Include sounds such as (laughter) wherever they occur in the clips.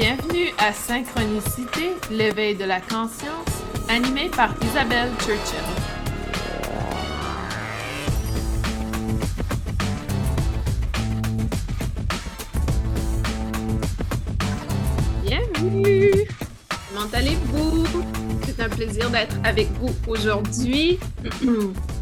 Bienvenue à Synchronicité, l'éveil de la conscience, animé par Isabelle Churchill. Bienvenue! Comment allez-vous? C'est un plaisir d'être avec vous aujourd'hui. (clears throat)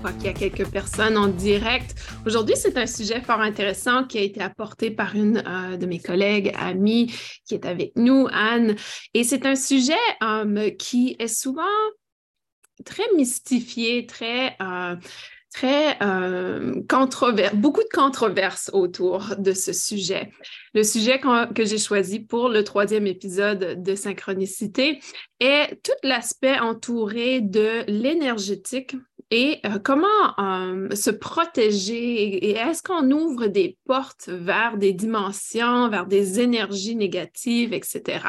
Qu'il y a quelques personnes en direct. Aujourd'hui, c'est un sujet fort intéressant qui a été apporté par une euh, de mes collègues, amie, qui est avec nous, Anne. Et c'est un sujet euh, qui est souvent très mystifié, très... Euh, très controverse, beaucoup de controverses autour de ce sujet. Le sujet que j'ai choisi pour le troisième épisode de Synchronicité est tout l'aspect entouré de l'énergétique et euh, comment euh, se protéger? Et est-ce qu'on ouvre des portes vers des dimensions, vers des énergies négatives, etc.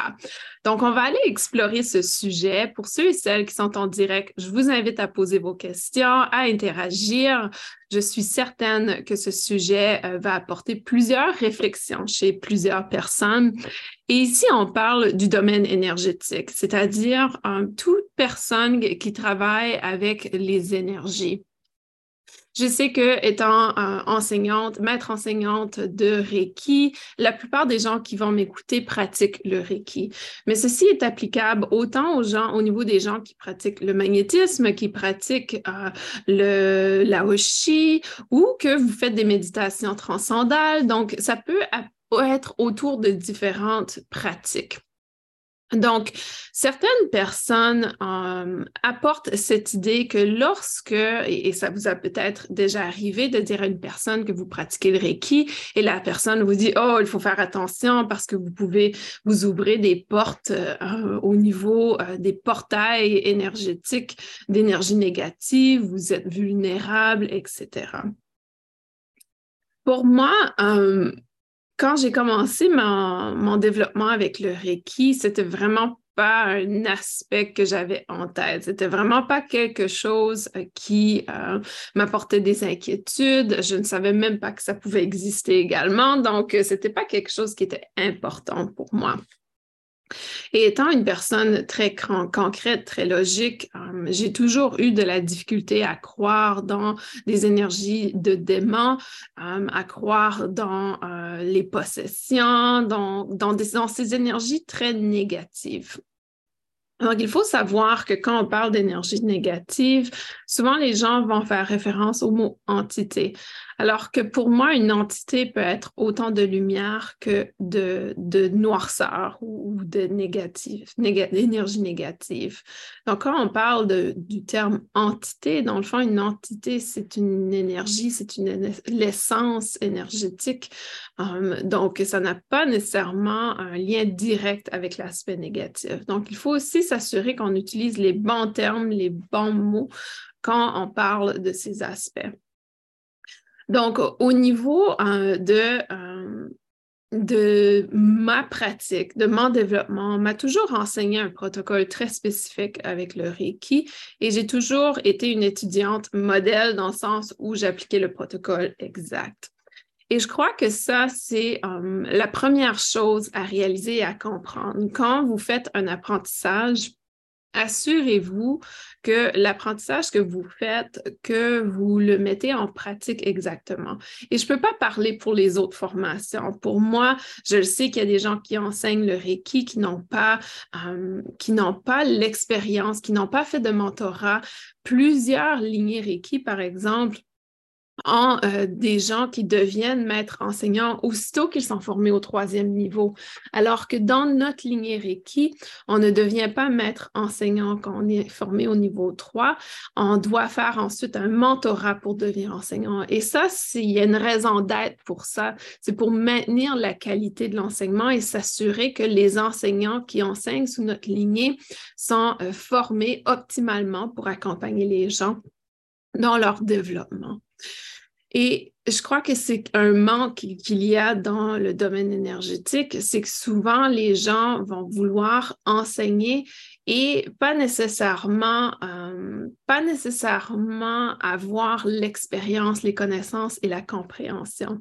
Donc, on va aller explorer ce sujet. Pour ceux et celles qui sont en direct, je vous invite à poser vos questions, à interagir. Je suis certaine que ce sujet euh, va apporter plusieurs réflexions chez plusieurs personnes. Et ici, on parle du domaine énergétique, c'est-à-dire euh, toute personne qui travaille avec les énergies. Je sais que étant euh, enseignante, maître enseignante de Reiki, la plupart des gens qui vont m'écouter pratiquent le Reiki. Mais ceci est applicable autant aux gens, au niveau des gens qui pratiquent le magnétisme, qui pratiquent euh, le l'aoshi ou que vous faites des méditations transcendales. Donc, ça peut être autour de différentes pratiques. Donc, certaines personnes euh, apportent cette idée que lorsque, et, ça vous a peut-être déjà arrivé de dire à une personne que vous pratiquez le Reiki et la personne vous dit, oh, il faut faire attention parce que vous pouvez vous ouvrir des portes euh, au niveau euh, des portails énergétiques d'énergie négative, vous êtes vulnérable, etc. Pour moi, quand j'ai commencé mon, développement avec le Reiki, c'était vraiment pas un aspect que j'avais en tête. C'était vraiment pas quelque chose euh, qui euh, m'apportait des inquiétudes. Je ne savais même pas que ça pouvait exister également. Donc, euh, c'était pas quelque chose qui était important pour moi. Et étant une personne très concrète, très logique, euh, j'ai toujours eu de la difficulté à croire dans des énergies de démons, euh, à croire dans euh, les possessions, dans, dans ces énergies très négatives. Donc, il faut savoir que quand on parle d'énergie négative, souvent les gens vont faire référence au mot entité. Alors que pour moi, une entité peut être autant de lumière que de, noirceur ou de négatif, d'énergie négative. Donc, quand on parle du terme entité, dans le fond, une entité, c'est une énergie, c'est une l'essence énergétique. Um, donc, ça n'a pas nécessairement un lien direct avec l'aspect négatif. Donc, il faut aussi s'assurer qu'on utilise les bons termes, les bons mots quand on parle de ces aspects. Donc, au niveau euh, de, euh, de ma pratique, de mon développement, on m'a toujours enseigné un protocole très spécifique avec le Reiki et j'ai toujours été une étudiante modèle dans le sens où j'appliquais le protocole exact. Et je crois que ça, c'est euh, la première chose à réaliser et à comprendre. Quand vous faites un apprentissage, assurez-vous que l'apprentissage que vous faites, que vous le mettez en pratique exactement. Et je ne peux pas parler pour les autres formations. Pour moi, je sais qu'il y a des gens qui enseignent le Reiki qui n'ont pas, qui n'ont pas l'expérience, qui n'ont pas fait de mentorat. Plusieurs lignées Reiki, par exemple, en euh, des gens qui deviennent maîtres enseignants aussitôt qu'ils sont formés au troisième niveau. Alors que dans notre lignée Reiki, on ne devient pas maître enseignant quand on est formé au niveau 3. On doit faire ensuite un mentorat pour devenir enseignant. Et ça, il y a une raison d'être pour ça. C'est pour maintenir la qualité de l'enseignement et s'assurer que les enseignants qui enseignent sous notre lignée sont euh, formés optimalement pour accompagner les gens dans leur développement. Et je crois que c'est un manque qu'il y a dans le domaine énergétique, c'est que souvent les gens vont vouloir enseigner et pas nécessairement, euh, pas nécessairement avoir l'expérience, les connaissances et la compréhension.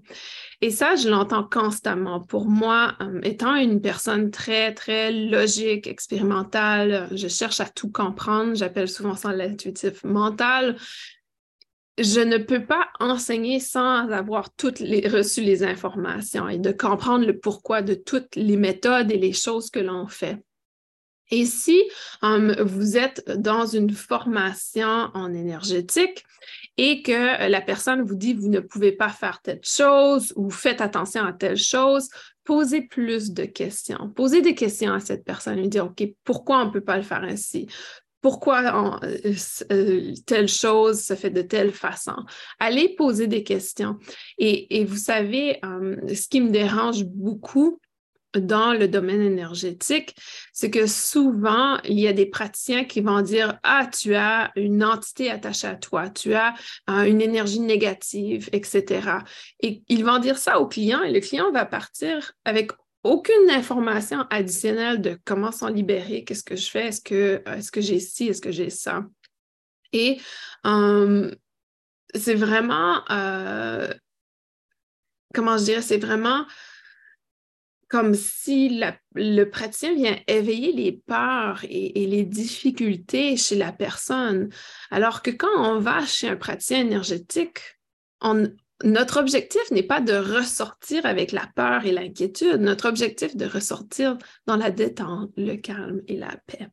Et ça, je l'entends constamment. Pour moi, euh, étant une personne très, très logique, expérimentale, je cherche à tout comprendre. J'appelle souvent ça l'intuitif mental je ne peux pas enseigner sans avoir toutes les, reçu les informations et de comprendre le pourquoi de toutes les méthodes et les choses que l'on fait. Et si um, vous êtes dans une formation en énergétique et que la personne vous dit vous ne pouvez pas faire telle chose ou faites attention à telle chose, posez plus de questions. Posez des questions à cette personne et dire OK, pourquoi on ne peut pas le faire ainsi? Pourquoi euh, euh, telle chose se fait de telle façon? Allez poser des questions. Et, vous savez, um, ce qui me dérange beaucoup, dans le domaine énergétique, c'est que souvent, il y a des praticiens qui vont dire, ah, tu as une entité attachée à toi, tu as euh, une énergie négative, etc. Et ils vont dire ça au client et le client va partir avec aucune information additionnelle de comment s'en libérer, qu'est-ce que je fais, est-ce que, est que j'ai ci, est-ce que j'ai ça. Et euh, c'est vraiment, euh, comment je dirais, c'est vraiment comme si le praticien vient éveiller les peurs et, les difficultés chez la personne. Alors que quand on va chez un praticien énergétique, notre objectif n'est pas de ressortir avec la peur et l'inquiétude. Notre objectif est de ressortir dans la détente, le calme et la paix.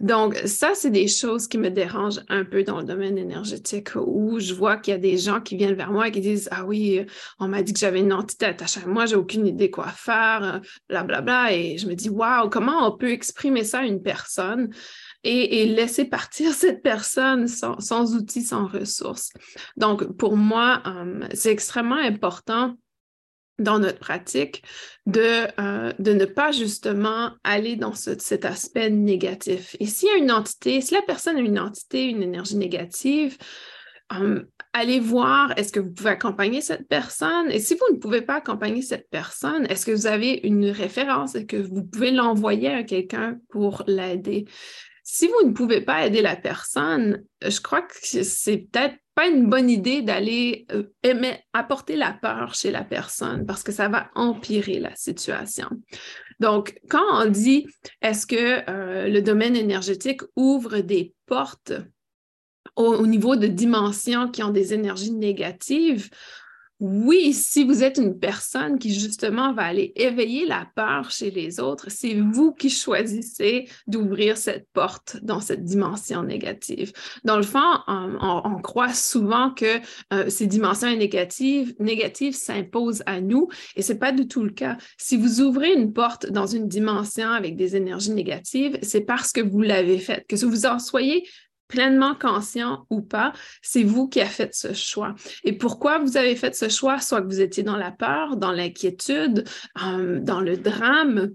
Donc, ça, c'est des choses qui me dérangent un peu dans le domaine énergétique où je vois qu'il y a des gens qui viennent vers moi et qui disent Ah oui, on m'a dit que j'avais une entité attachée à moi, j'ai aucune idée quoi faire, blablabla. Bla, bla. Et je me dis Waouh, comment on peut exprimer ça à une personne? Et, laisser partir (laughs) cette personne sans, outils, sans ressources. Donc, pour moi, euh, c'est extrêmement important dans notre pratique de, euh, de ne pas justement aller dans cet aspect négatif. Et s'il y a une entité, si la personne a une entité, une énergie négative, euh, allez voir, est-ce que vous pouvez accompagner cette personne? Et si vous ne pouvez pas accompagner cette personne, est-ce que vous avez une référence et que vous pouvez l'envoyer à quelqu'un pour l'aider? Si vous ne pouvez pas aider la personne, je crois que c'est peut-être pas une bonne idée d'aller euh, apporter la peur chez la personne parce que ça va empirer la situation. Donc, quand on dit est-ce que euh, le domaine énergétique ouvre des portes au, niveau de dimensions qui ont des énergies négatives, oui, si vous êtes une personne qui justement va aller éveiller la peur chez les autres, c'est vous qui choisissez d'ouvrir cette porte dans cette dimension négative. Dans le fond, on, croit souvent que euh, ces dimensions négatives, s'imposent à nous et c'est pas du tout le cas. Si vous ouvrez une porte dans une dimension avec des énergies négatives, c'est parce que vous l'avez faite, que vous en soyez pleinement conscient ou pas, c'est vous qui avez fait ce choix. Et pourquoi vous avez fait ce choix? Soit que vous étiez dans la peur, dans l'inquiétude, euh, dans le drame?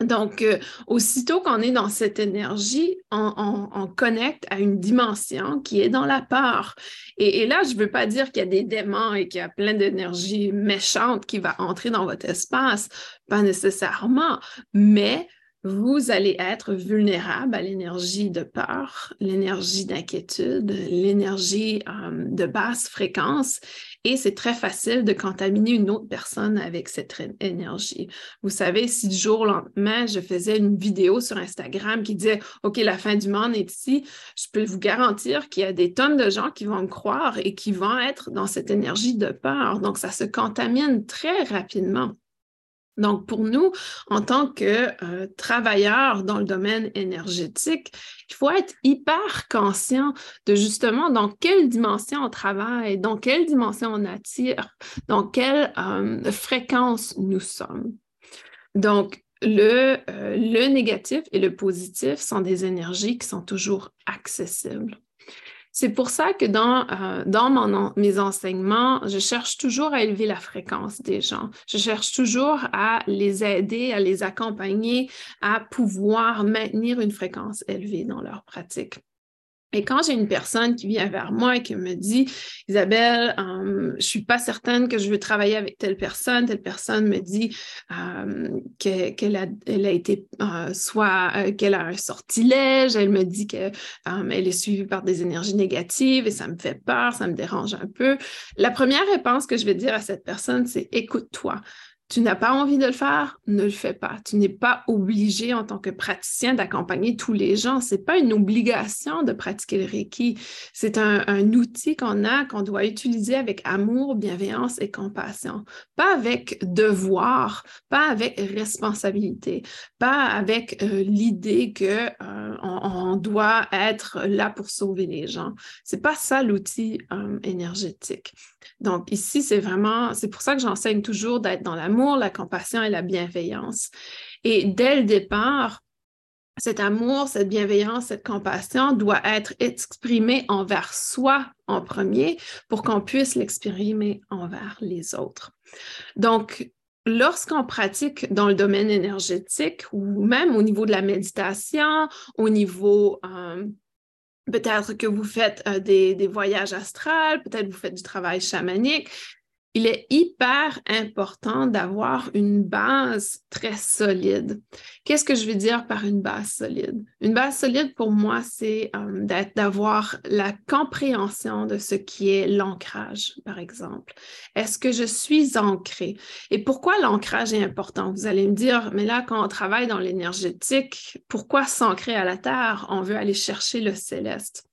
Donc, euh, aussitôt qu'on est dans cette énergie, on, connecte à une dimension qui est dans la peur. Et, et là, je ne veux pas dire qu'il y a des démons et qu'il y a plein d'énergie méchante qui va entrer dans votre espace, pas nécessairement, mais vous allez être vulnérable à l'énergie de peur, l'énergie d'inquiétude, l'énergie euh, de basse fréquence et c'est très facile de contaminer une autre personne avec cette énergie. Vous savez, si du jour au lendemain, je faisais une vidéo sur Instagram qui disait OK, la fin du monde est ici, je peux vous garantir qu'il y a des tonnes de gens qui vont me croire et qui vont être dans cette énergie de peur. Donc, ça se contamine très rapidement. Donc, pour nous, en tant que euh, travailleurs dans le domaine énergétique, il faut être hyper conscient de justement dans quelle dimension on travaille, dans quelle dimension on attire, dans quelle euh, fréquence nous sommes. Donc, le, euh, le négatif et le positif sont des énergies qui sont toujours accessibles. C'est pour ça que dans, euh, dans mes enseignements, je cherche toujours à élever la fréquence des gens. Je cherche toujours à les aider, à les accompagner, à pouvoir maintenir une fréquence élevée dans leur pratique. Et quand j'ai une personne qui vient vers moi et qui me dit, Isabelle, euh, je ne suis pas certaine que je veux travailler avec telle personne, telle personne me dit euh, qu'elle a, été euh, soit qu'elle a un sortilège, elle me dit qu'elle est suivie par des énergies négatives et ça me fait peur, ça me dérange un peu. La première réponse que je vais dire à cette personne, c'est écoute-toi. Tu n'as pas envie de le faire, ne le fais pas. Tu n'es pas obligé en tant que praticien d'accompagner tous les gens. Ce n'est pas une obligation de pratiquer le Reiki. C'est un, outil qu'on a, qu'on doit utiliser avec amour, bienveillance et compassion. Pas avec devoir, pas avec responsabilité, pas avec euh, l'idée que euh, on, doit être là pour sauver les gens. C'est pas ça l'outil euh, énergétique. Donc ici, c'est vraiment, c'est pour ça que j'enseigne toujours d'être dans l'amour, la compassion et la bienveillance. Et dès le départ, cet amour, cette bienveillance, cette compassion doit être exprimé envers soi en premier pour qu'on puisse l'exprimer envers les autres. Donc, lorsqu'on pratique dans le domaine énergétique ou même au niveau de la méditation, au niveau euh, Peut-être que vous faites euh, des, voyages astrales, peut-être vous faites du travail chamanique il est hyper important d'avoir une base très solide. Qu'est-ce que je veux dire par une base solide? Une base solide, pour moi, c'est euh, d'avoir la compréhension de ce qui est l'ancrage, par exemple. Est-ce que je suis ancrée? Et pourquoi l'ancrage est important? Vous allez me dire, mais là, quand on travaille dans l'énergétique, pourquoi s'ancrer à la Terre? On veut aller chercher le céleste.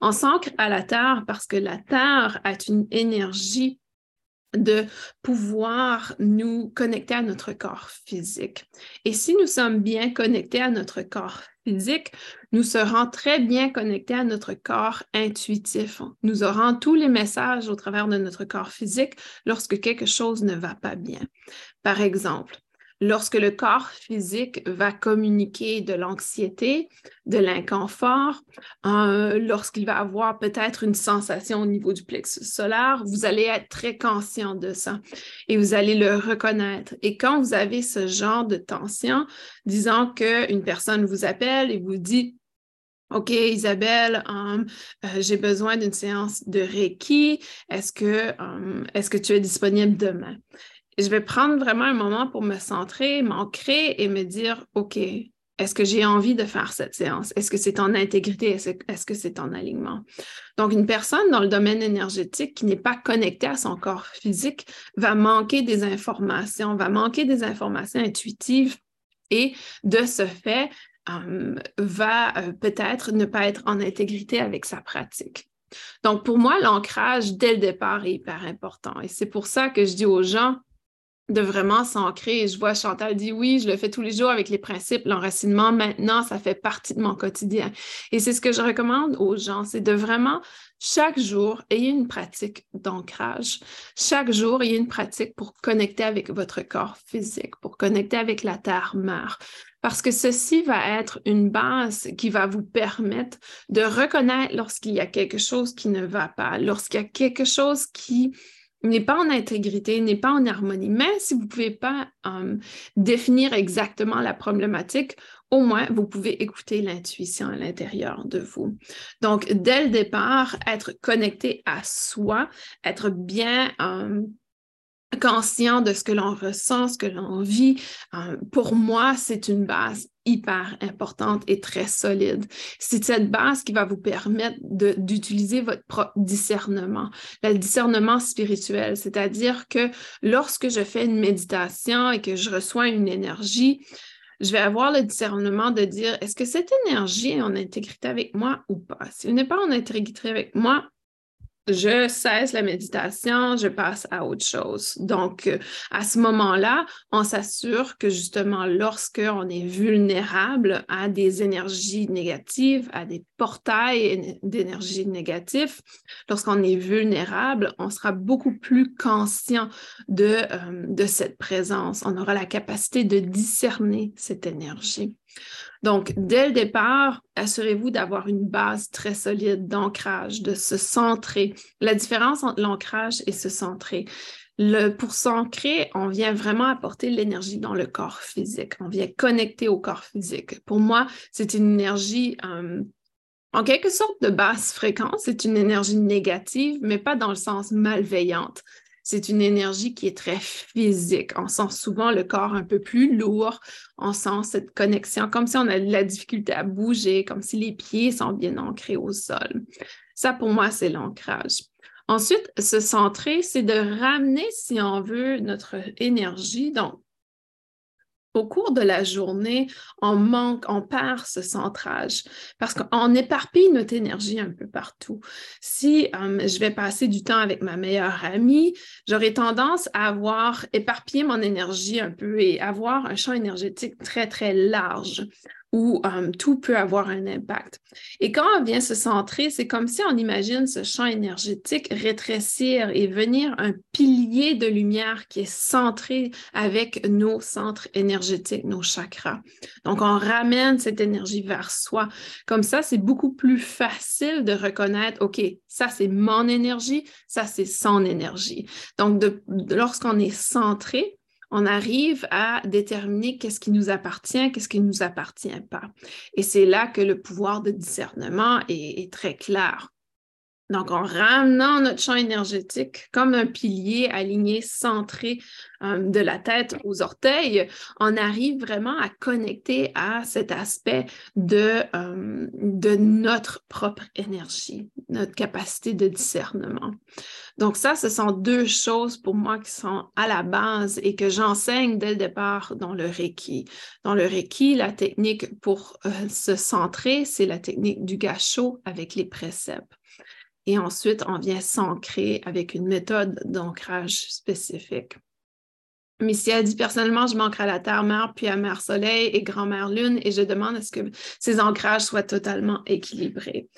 On s'ancre à la Terre parce que la Terre a une énergie de pouvoir nous connecter à notre corps physique. Et si nous sommes bien connectés à notre corps physique, nous serons très bien connectés à notre corps intuitif. Nous aurons tous les messages au travers de notre corps physique lorsque quelque chose ne va pas bien. Par exemple, lorsque le corps physique va communiquer de l'anxiété, de l'inconfort, euh, lorsqu'il va avoir peut-être une sensation au niveau du plexus solaire, vous allez être très conscient de ça et vous allez le reconnaître. Et quand vous avez ce genre de tension, disons qu'une personne vous appelle et vous dit OK, Isabelle, euh, euh, j'ai besoin d'une séance de Reiki. Est-ce que, est-ce que tu es disponible demain? Je vais prendre vraiment un moment pour me centrer, m'ancrer et me dire, OK, est-ce que j'ai envie de faire cette séance? Est-ce que c'est en intégrité? Est-ce que c'est en alignement? Donc, une personne dans le domaine énergétique qui n'est pas connectée à son corps physique va manquer des informations, va manquer des informations intuitives et de ce fait, euh, va euh, peut-être ne pas être en intégrité avec sa pratique. Donc, pour moi, l'ancrage dès le départ est hyper important. Et c'est pour ça que je dis aux gens, de vraiment s'ancrer. Je vois Chantal dit oui, je le fais tous les jours avec les principes, l'enracinement. Maintenant, ça fait partie de mon quotidien. Et c'est ce que je recommande aux gens, c'est de vraiment chaque jour ayez une pratique d'ancrage. Chaque jour, ayez une pratique pour connecter avec votre corps physique, pour connecter avec la terre-mère. Parce que ceci va être une base qui va vous permettre de reconnaître lorsqu'il y a quelque chose qui ne va pas, lorsqu'il y a quelque chose qui n'est pas en intégrité, n'est pas en harmonie. Mais si vous ne pouvez pas définir exactement la problématique, au moins, vous pouvez écouter l'intuition à l'intérieur de vous. Donc, dès le départ, être connecté à soi, être bien conscient de ce que l'on ressent, ce que l'on vit, pour moi, c'est une base hyper importante et très solide. C'est cette base qui va vous permettre d'utiliser votre propre discernement, le discernement spirituel, c'est-à-dire que lorsque je fais une méditation et que je reçois une énergie, je vais avoir le discernement de dire est-ce que cette énergie est en intégrité avec moi ou pas? Si elle n'est pas en intégrité avec moi, je cesse la méditation, je passe à autre chose. Donc, euh, à ce moment-là, on s'assure que justement, lorsqu'on est vulnérable à des énergies négatives, à des portails d'énergie négatives, lorsqu'on est vulnérable, on sera beaucoup plus conscient euh, de cette présence. On aura la capacité de discerner cette énergie. Donc, dès le départ, assurez-vous d'avoir une base très solide d'ancrage, de se centrer. La différence entre l'ancrage et se centrer. Le, pour s'ancrer, on vient vraiment apporter l'énergie dans le corps physique. On vient connecter au corps physique. Pour moi, c'est une énergie euh, en quelque sorte de basse fréquence. C'est une énergie négative, mais pas dans le sens malveillante. C'est une énergie qui est très physique. On sent souvent le corps un peu plus lourd. On sent cette connexion comme si on a de la difficulté à bouger, comme si les pieds sont bien ancrés au sol. Ça, pour moi, c'est l'ancrage. Ensuite, se centrer, c'est de ramener, si on veut, notre énergie. Donc, au cours de la journée, on manque, on perd ce centrage parce qu'on éparpille notre énergie un peu partout. Si euh, je vais passer du temps avec ma meilleure amie, j'aurai tendance à avoir éparpillé mon énergie un peu et avoir un champ énergétique très, très large où tout peut avoir un impact. Et quand on vient se centrer, c'est comme si on imagine ce champ énergétique rétrécir et venir un pilier de lumière qui est centré avec nos centres énergétiques, nos chakras. Donc, on ramène cette énergie vers soi. Comme ça, c'est beaucoup plus facile de reconnaître, OK, ça, c'est mon énergie, ça, c'est son énergie. Donc, lorsqu'on est centré, on arrive à déterminer qu'est-ce qui nous appartient, qu'est-ce qui ne nous appartient pas. Et c'est là que le pouvoir de discernement est, très clair. Donc, en ramenant notre champ énergétique comme un pilier aligné, centré euh, de la tête aux orteils, on arrive vraiment à connecter à cet aspect de, euh, de notre propre énergie, notre capacité de discernement. Donc, ça, ce sont deux choses pour moi qui sont à la base et que j'enseigne dès le départ dans le Reiki. Dans le Reiki, la technique pour euh, se centrer, c'est la technique du gâchot avec les préceptes. Et ensuite, on vient s'ancrer avec une méthode d'ancrage spécifique. Mais si dit personnellement, je m'ancre à la Terre-Mère, puis à Mère-Soleil et Grand-Mère Lune, et je demande à ce que ces ancrages soient totalement équilibrés.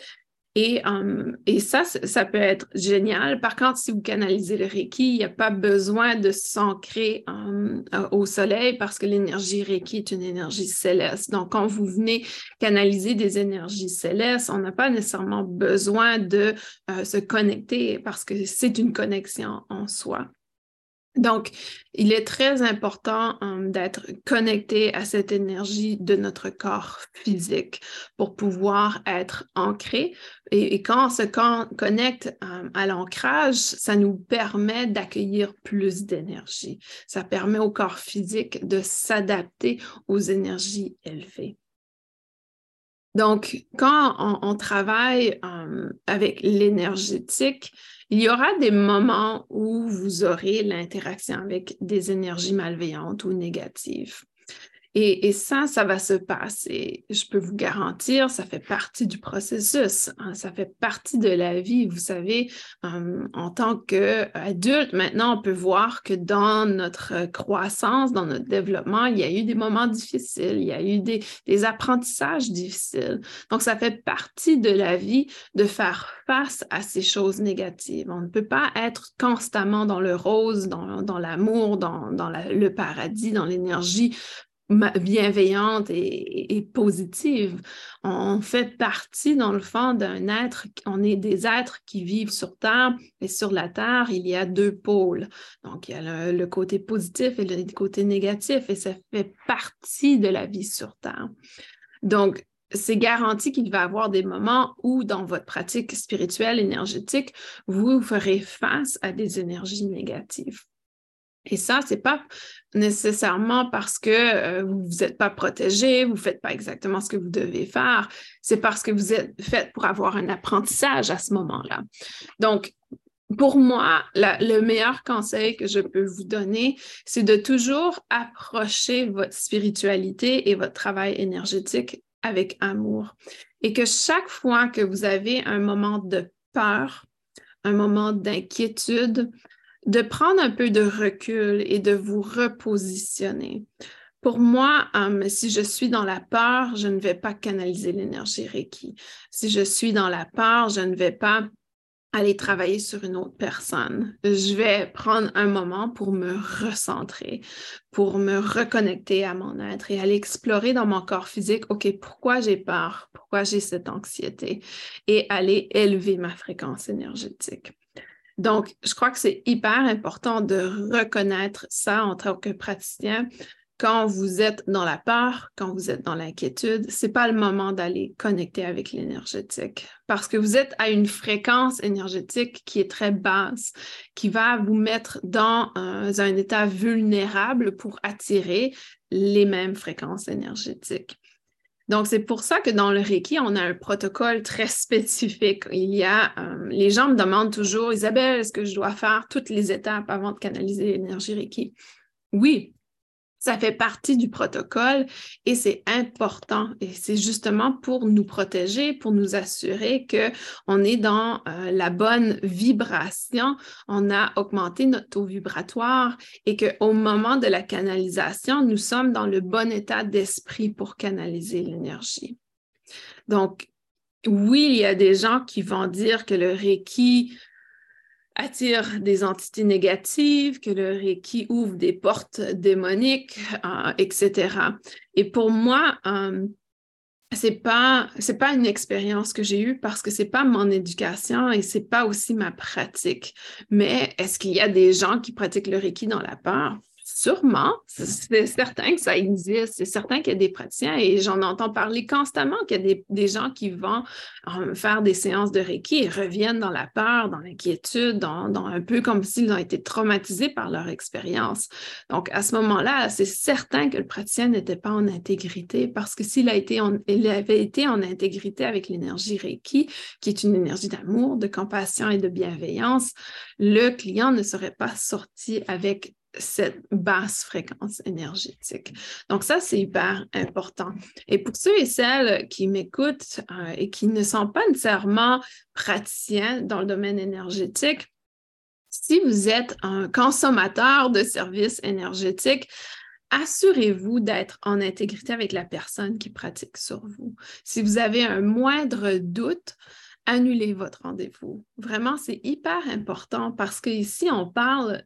Et, um, et ça, ça peut être génial. Par contre, si vous canalisez le Reiki, il n'y a pas besoin de s'ancrer um, au soleil parce que l'énergie Reiki est une énergie céleste. Donc, quand vous venez canaliser des énergies célestes, on n'a pas nécessairement besoin de euh, se connecter parce que c'est une connexion en soi. Donc, il est très important d'être connecté à cette énergie de notre corps physique pour pouvoir être ancré. Et, quand on se connecte hum, à l'ancrage, ça nous permet d'accueillir plus d'énergie. Ça permet au corps physique de s'adapter aux énergies élevées. Donc, quand on, travaille hum, avec l'énergétique, il y aura des moments où vous aurez l'interaction avec des énergies malveillantes ou négatives. Et, ça, ça va se passer. Je peux vous garantir, ça fait partie du processus. Hein. ça fait partie de la vie. Vous savez, en tant qu'adulte, maintenant, on peut voir que dans notre croissance, dans notre développement, il y a eu des moments difficiles, il y a eu des, apprentissages difficiles. Donc, ça fait partie de la vie de faire face à ces choses négatives. On ne peut pas être constamment dans le rose, dans, l'amour, dans, le paradis, dans l'énergie bienveillante et, positive. On fait partie, dans le fond, d'un être, on est des êtres qui vivent sur Terre et sur la Terre, il y a deux pôles. Donc, il y a le, côté positif et le côté négatif et ça fait partie de la vie sur Terre. Donc, c'est garanti qu'il va y avoir des moments où, dans votre pratique spirituelle, énergétique, vous ferez face à des énergies négatives. Et ça, ce n'est pas nécessairement parce que euh, vous n'êtes pas protégé, vous ne faites pas exactement ce que vous devez faire, c'est parce que vous êtes fait pour avoir un apprentissage à ce moment-là. Donc, pour moi, le meilleur conseil que je peux vous donner, c'est de toujours approcher votre spiritualité et votre travail énergétique avec amour. Et que chaque fois que vous avez un moment de peur, un moment d'inquiétude, de prendre un peu de recul et de vous repositionner. Pour moi, um, si je suis dans la peur, je ne vais pas canaliser l'énergie Reiki. Si je suis dans la peur, je ne vais pas aller travailler sur une autre personne. Je vais prendre un moment pour me recentrer, pour me reconnecter à mon être et aller explorer dans mon corps physique, OK, pourquoi j'ai peur, pourquoi j'ai cette anxiété? Et aller élever ma fréquence énergétique. Donc, je crois que c'est hyper important de reconnaître ça en tant que praticien quand vous êtes dans la peur, quand vous êtes dans l'inquiétude, c'est pas le moment d'aller connecter avec l'énergétique parce que vous êtes à une fréquence énergétique qui est très basse, qui va vous mettre dans un, un état vulnérable pour attirer les mêmes fréquences énergétiques. Donc, c'est pour ça que dans le Reiki, on a un protocole très spécifique. Il y a, euh, les gens me demandent toujours, Isabelle, est-ce que je dois faire toutes les étapes avant de canaliser l'énergie Reiki? Oui, ça fait partie du protocole et c'est important. Et c'est justement pour nous protéger, pour nous assurer qu'on est dans euh, la bonne vibration, on a augmenté notre taux vibratoire et qu'au moment de la canalisation, nous sommes dans le bon état d'esprit pour canaliser l'énergie. Donc, oui, il y a des gens qui vont dire que le Reiki attire des entités négatives, que le Reiki ouvre des portes démoniques, euh, etc. Et pour moi, euh, c'est pas une expérience que j'ai eue parce que c'est pas mon éducation et c'est pas aussi ma pratique. Mais est-ce qu'il y a des gens qui pratiquent le Reiki dans la peur? Sûrement, c'est certain que ça existe, c'est certain qu'il y a des praticiens et j'en entends parler constamment qu'il y a des, gens qui vont euh, faire des séances de Reiki et reviennent dans la peur, dans l'inquiétude, dans, un peu comme s'ils ont été traumatisés par leur expérience. Donc, à ce moment-là, c'est certain que le praticien n'était pas en intégrité parce que s'il a été il avait été en intégrité avec l'énergie Reiki, qui est une énergie d'amour, de compassion et de bienveillance, le client ne serait pas sorti avec cette basse fréquence énergétique. Donc ça, c'est hyper important. Et pour ceux et celles qui m'écoutent euh, et qui ne sont pas nécessairement praticiens dans le domaine énergétique, si vous êtes un consommateur de services énergétiques, assurez-vous d'être en intégrité avec la personne qui pratique sur vous. Si vous avez un moindre doute, annulez votre rendez-vous. Vraiment, c'est hyper important parce qu'ici, on parle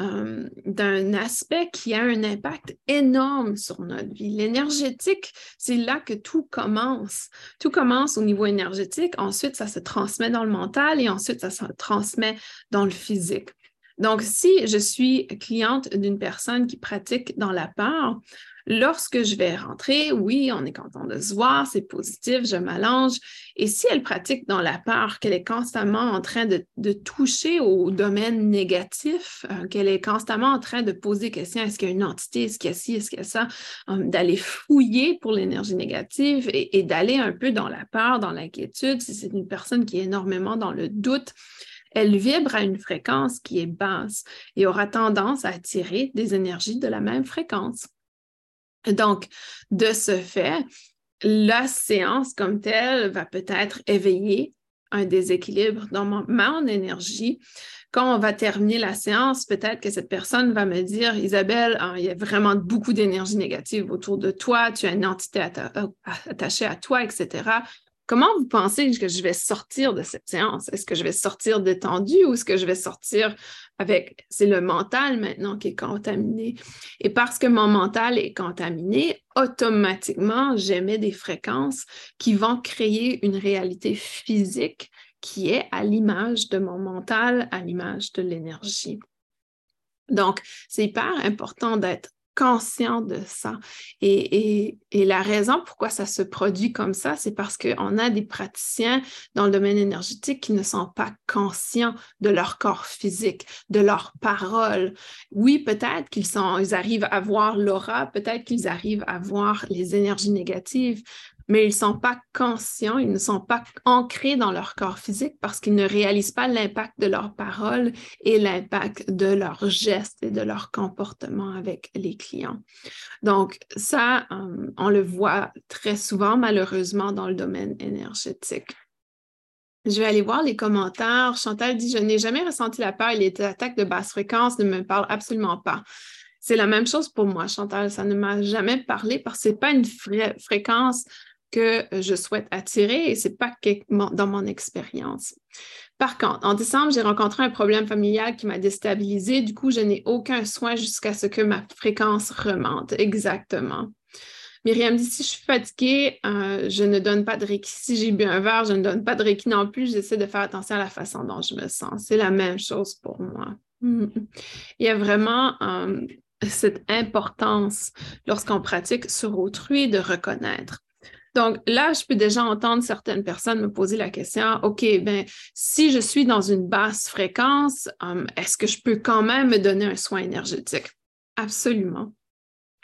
euh, d'un aspect qui a un impact énorme sur notre vie. L'énergétique, c'est là que tout commence. Tout commence au niveau énergétique, ensuite, ça se transmet dans le mental et ensuite, ça se transmet dans le physique. Donc, si je suis cliente d'une personne qui pratique dans la peur, Lorsque je vais rentrer, oui, on est content de se voir, c'est positif, je m'allonge. Et si elle pratique dans la peur, qu'elle est constamment en train de, toucher au domaine négatif, euh, qu'elle est constamment en train de poser des questions, est-ce qu'il y a une entité, est-ce qu'il y a ci, est-ce qu'il y a ça, euh, d'aller fouiller pour l'énergie négative et, et d'aller un peu dans la peur, dans l'inquiétude, si c'est une personne qui est énormément dans le doute, elle vibre à une fréquence qui est basse et aura tendance à attirer des énergies de la même fréquence. Donc, de ce fait, la séance comme telle va peut-être éveiller un déséquilibre dans mon, énergie. Quand on va terminer la séance, peut-être que cette personne va me dire, Isabelle, hein, il y a vraiment beaucoup d'énergie négative autour de toi, tu as une entité attachée à toi, etc. Comment vous pensez que je vais sortir de cette séance? Est-ce que je vais sortir détendu ou est-ce que je vais sortir avec, c'est le mental maintenant qui est contaminé. Et parce que mon mental est contaminé, automatiquement, j'émets des fréquences qui vont créer une réalité physique qui est à l'image de mon mental, à l'image de l'énergie. Donc, c'est hyper important d'être conscient de ça. Et, la raison pourquoi ça se produit comme ça, c'est parce qu'on a des praticiens dans le domaine énergétique qui ne sont pas conscients de leur corps physique, de leurs paroles. Oui, peut-être qu'ils ils arrivent à voir l'aura, peut-être qu'ils arrivent à voir les énergies négatives, mais ils ne sont pas conscients, ils ne sont pas ancrés dans leur corps physique parce qu'ils ne réalisent pas l'impact de leurs paroles et l'impact de leurs gestes et de leur comportement avec les clients. Donc, ça, euh, on le voit très souvent, malheureusement, dans le domaine énergétique. Je vais aller voir les commentaires. Chantal dit Je n'ai jamais ressenti la peur et les attaques de basse fréquence ne me parlent absolument pas. C'est la même chose pour moi, Chantal. Ça ne m'a jamais parlé parce que ce n'est pas une fréquence que je souhaite attirer et ce n'est pas dans mon expérience. Par contre, en décembre, j'ai rencontré un problème familial qui m'a déstabilisé. Du coup, je n'ai aucun soin jusqu'à ce que ma fréquence remonte. Exactement. Myriam dit si je suis fatiguée, euh, je ne donne pas de Reiki. Si j'ai bu un verre, je ne donne pas de Reiki non plus. J'essaie de faire attention à la façon dont je me sens. C'est la même chose pour moi. (laughs) Il y a vraiment euh, cette importance lorsqu'on pratique sur autrui de reconnaître. Donc là, je peux déjà entendre certaines personnes me poser la question, OK, ben, si je suis dans une basse fréquence, hum, est-ce que je peux quand même me donner un soin énergétique? Absolument.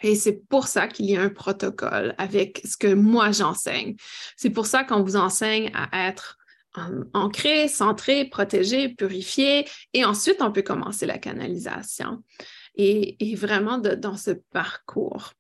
Et c'est pour ça qu'il y a un protocole avec ce que moi j'enseigne. C'est pour ça qu'on vous enseigne à être hum, ancré, centré, protégé, purifié, et ensuite on peut commencer la canalisation. Et, vraiment dans ce parcours.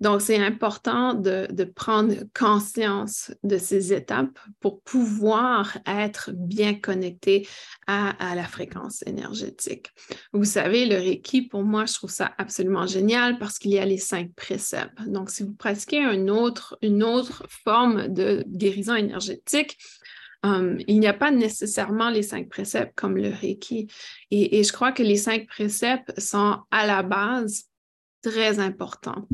Donc, c'est important de, prendre conscience de ces étapes pour pouvoir être bien connecté à, la fréquence énergétique. Vous savez, le Reiki, pour moi, je trouve ça absolument génial parce qu'il y a les cinq préceptes. Donc, si vous pratiquez une autre, une autre forme de guérison énergétique, um, il n'y a pas nécessairement les cinq préceptes comme le Reiki. et je crois que les cinq préceptes sont à la base très importants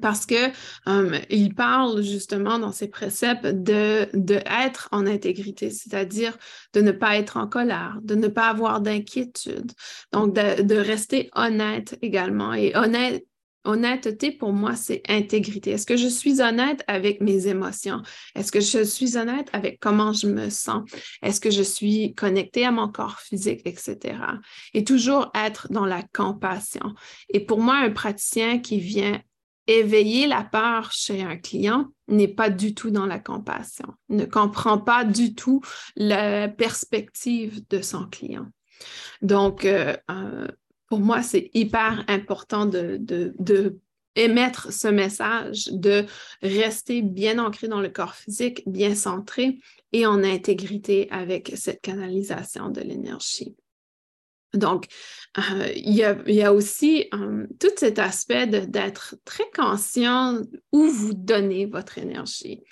parce que il parle justement dans ses préceptes de, de être en intégrité, c'est-à-dire de ne pas être en colère, de ne pas avoir d'inquiétude, donc de, de, rester honnête également. Et honnête, honnêteté pour moi, c'est intégrité. Est-ce que je suis honnête avec mes émotions? Est-ce que je suis honnête avec comment je me sens? Est-ce que je suis connectée à mon corps physique, etc. Et toujours être dans la compassion. Et pour moi, un praticien qui vient éveiller la peur chez un client n'est pas du tout dans la compassion, ne comprend pas du tout la perspective de son client. Donc, euh, euh, pour moi, c'est hyper important de, de, émettre ce message, de rester bien ancré dans le corps physique, bien centré et en intégrité avec cette canalisation de l'énergie. Donc, euh, il, y a, aussi euh, tout cet aspect d'être très conscient où vous donnez votre énergie.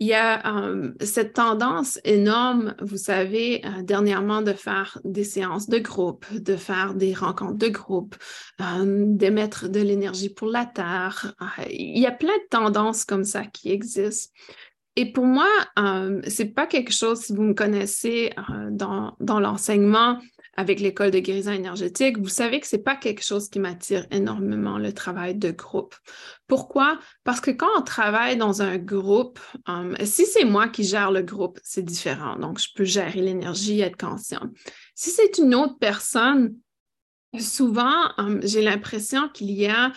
Il y a euh, cette tendance énorme, vous savez, dernièrement de faire des séances de groupe, de faire des rencontres de groupe, d'émettre de l'énergie pour la Terre. il y a plein de tendances comme ça qui existent. Et pour moi, ce n'est pas quelque chose, si vous me connaissez dans, dans l'enseignement, avec l'école de guérison énergétique, vous savez que ce n'est pas quelque chose qui m'attire énormément, le travail de groupe. Pourquoi? Parce que quand on travaille dans un groupe, um, si c'est moi qui gère le groupe, c'est différent. Donc, je peux gérer l'énergie, être conscient. Si c'est une autre personne, souvent, j'ai l'impression qu'il y a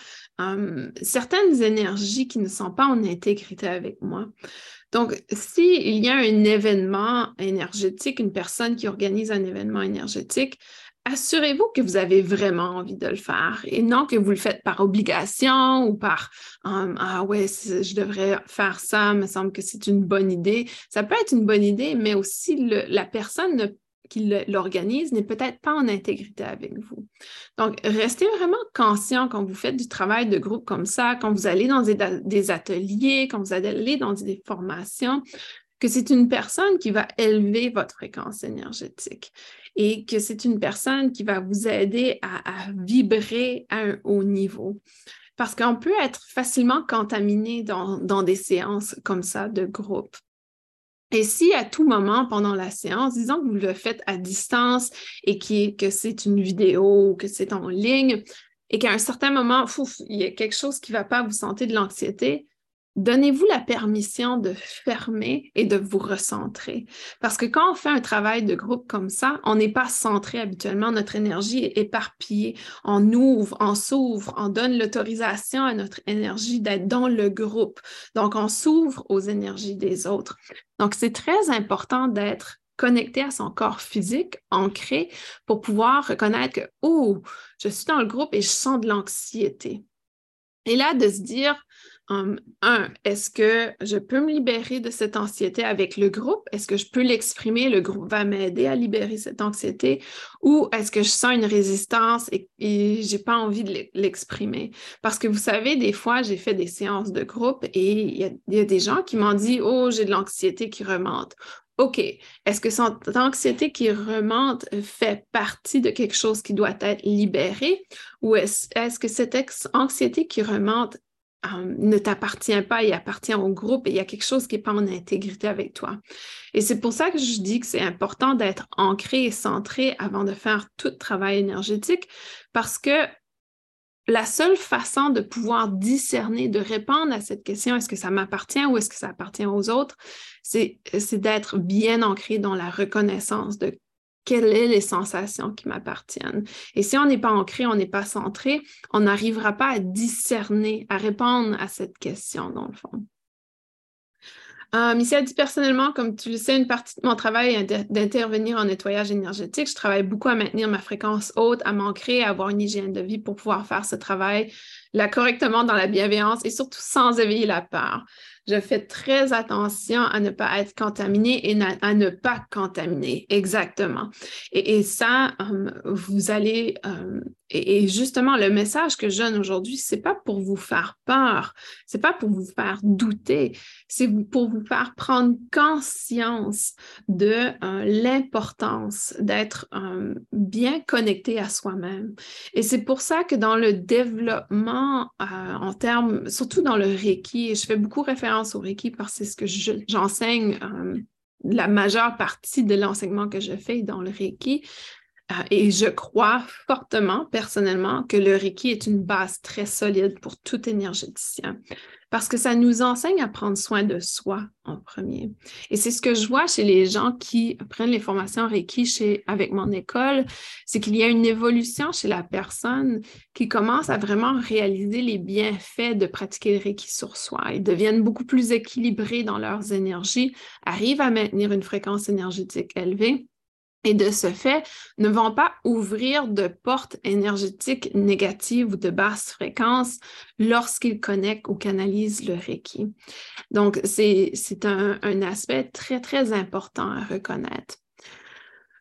certaines énergies qui ne sont pas en intégrité avec moi. Donc, s'il y a un événement énergétique, une personne qui organise un événement énergétique, assurez-vous que vous avez vraiment envie de le faire et non que vous le faites par obligation ou par Ah ouais, je devrais faire ça, me semble que c'est une bonne idée. Ça peut être une bonne idée, mais aussi la personne ne qui l'organise n'est peut-être pas en intégrité avec vous. Donc, restez vraiment conscient quand vous faites du travail de groupe comme ça, quand vous allez dans des, ateliers, quand vous allez dans des formations, que c'est une personne qui va élever votre fréquence énergétique et que c'est une personne qui va vous aider à, vibrer à un haut niveau. Parce qu'on peut être facilement contaminé dans des séances comme ça de groupe. Et si à tout moment pendant la séance, disons que vous le faites à distance et que c'est une vidéo ou que c'est en ligne, et qu'à un certain moment, il y a quelque chose qui ne va pas, vous sentez de l'anxiété, Donnez-vous la permission de fermer et de vous recentrer. Parce que quand on fait un travail de groupe comme ça, on n'est pas centré habituellement, notre énergie est éparpillée. On ouvre, on s'ouvre, on donne l'autorisation à notre énergie d'être dans le groupe. Donc, on s'ouvre aux énergies des autres. Donc, c'est très important d'être connecté à son corps physique, ancré, pour pouvoir reconnaître que, oh, je suis dans le groupe et je sens de l'anxiété. Et là, de se dire, Um, un, est-ce que je peux me libérer de cette anxiété avec le groupe? Est-ce que je peux l'exprimer? Le groupe va m'aider à libérer cette anxiété? Ou est-ce que je sens une résistance et, et j'ai pas envie de l'exprimer? Parce que vous savez, des fois, j'ai fait des séances de groupe et il y, a des gens qui m'ont dit, oh, j'ai de l'anxiété qui remonte. OK, est-ce que cette anxiété qui remonte fait partie de quelque chose qui doit être libéré? Ou est-ce est que cette anxiété qui remonte euh, ne t'appartient pas, il appartient au groupe et il y a quelque chose qui n'est pas en intégrité avec toi. Et c'est pour ça que je dis que c'est important d'être ancré et centré avant de faire tout travail énergétique parce que la seule façon de pouvoir discerner, de répondre à cette question, est-ce que ça m'appartient ou est-ce que ça appartient aux autres, c'est d'être bien ancré dans la reconnaissance de quelles sont les sensations qui m'appartiennent. Et si on n'est pas ancré, on n'est pas centré, on n'arrivera pas à discerner, à répondre à cette question, dans le fond. Euh, Missy a dit personnellement, comme tu le sais, une partie de mon travail est d'intervenir en nettoyage énergétique. Je travaille beaucoup à maintenir ma fréquence haute, à m'ancrer, à avoir une hygiène de vie pour pouvoir faire ce travail là correctement dans la bienveillance et surtout sans éveiller la peur je fais très attention à ne pas être contaminée et à ne pas contaminer. Exactement. Et, ça, euh, vous allez, euh, et, justement, le message que je donne aujourd'hui, c'est pas pour vous faire peur, c'est pas pour vous faire douter, c'est pour vous faire prendre conscience de euh, l'importance d'être bien connecté à soi-même. Et c'est pour ça que dans le développement en termes, surtout dans le Reiki, je fais beaucoup référence au Reiki parce que c'est ce que j'enseigne euh, la majeure partie de l'enseignement que je fais dans le Reiki. Euh, et je crois fortement, personnellement, que le Reiki est une base très solide pour tout énergéticien parce que ça nous enseigne à prendre soin de soi en premier. Et c'est ce que je vois chez les gens qui prennent les formations Reiki chez, avec mon école, c'est qu'il y a une évolution chez la personne qui commence à vraiment réaliser les bienfaits de pratiquer le Reiki sur soi. Ils deviennent beaucoup plus équilibrés dans leurs énergies, arrivent à maintenir une fréquence énergétique élevée et de ce fait, ne vont pas ouvrir de portes énergétiques négatives ou de basse fréquence lorsqu'ils connectent ou canalisent le Reiki. Donc, c'est un, aspect très, très important à reconnaître.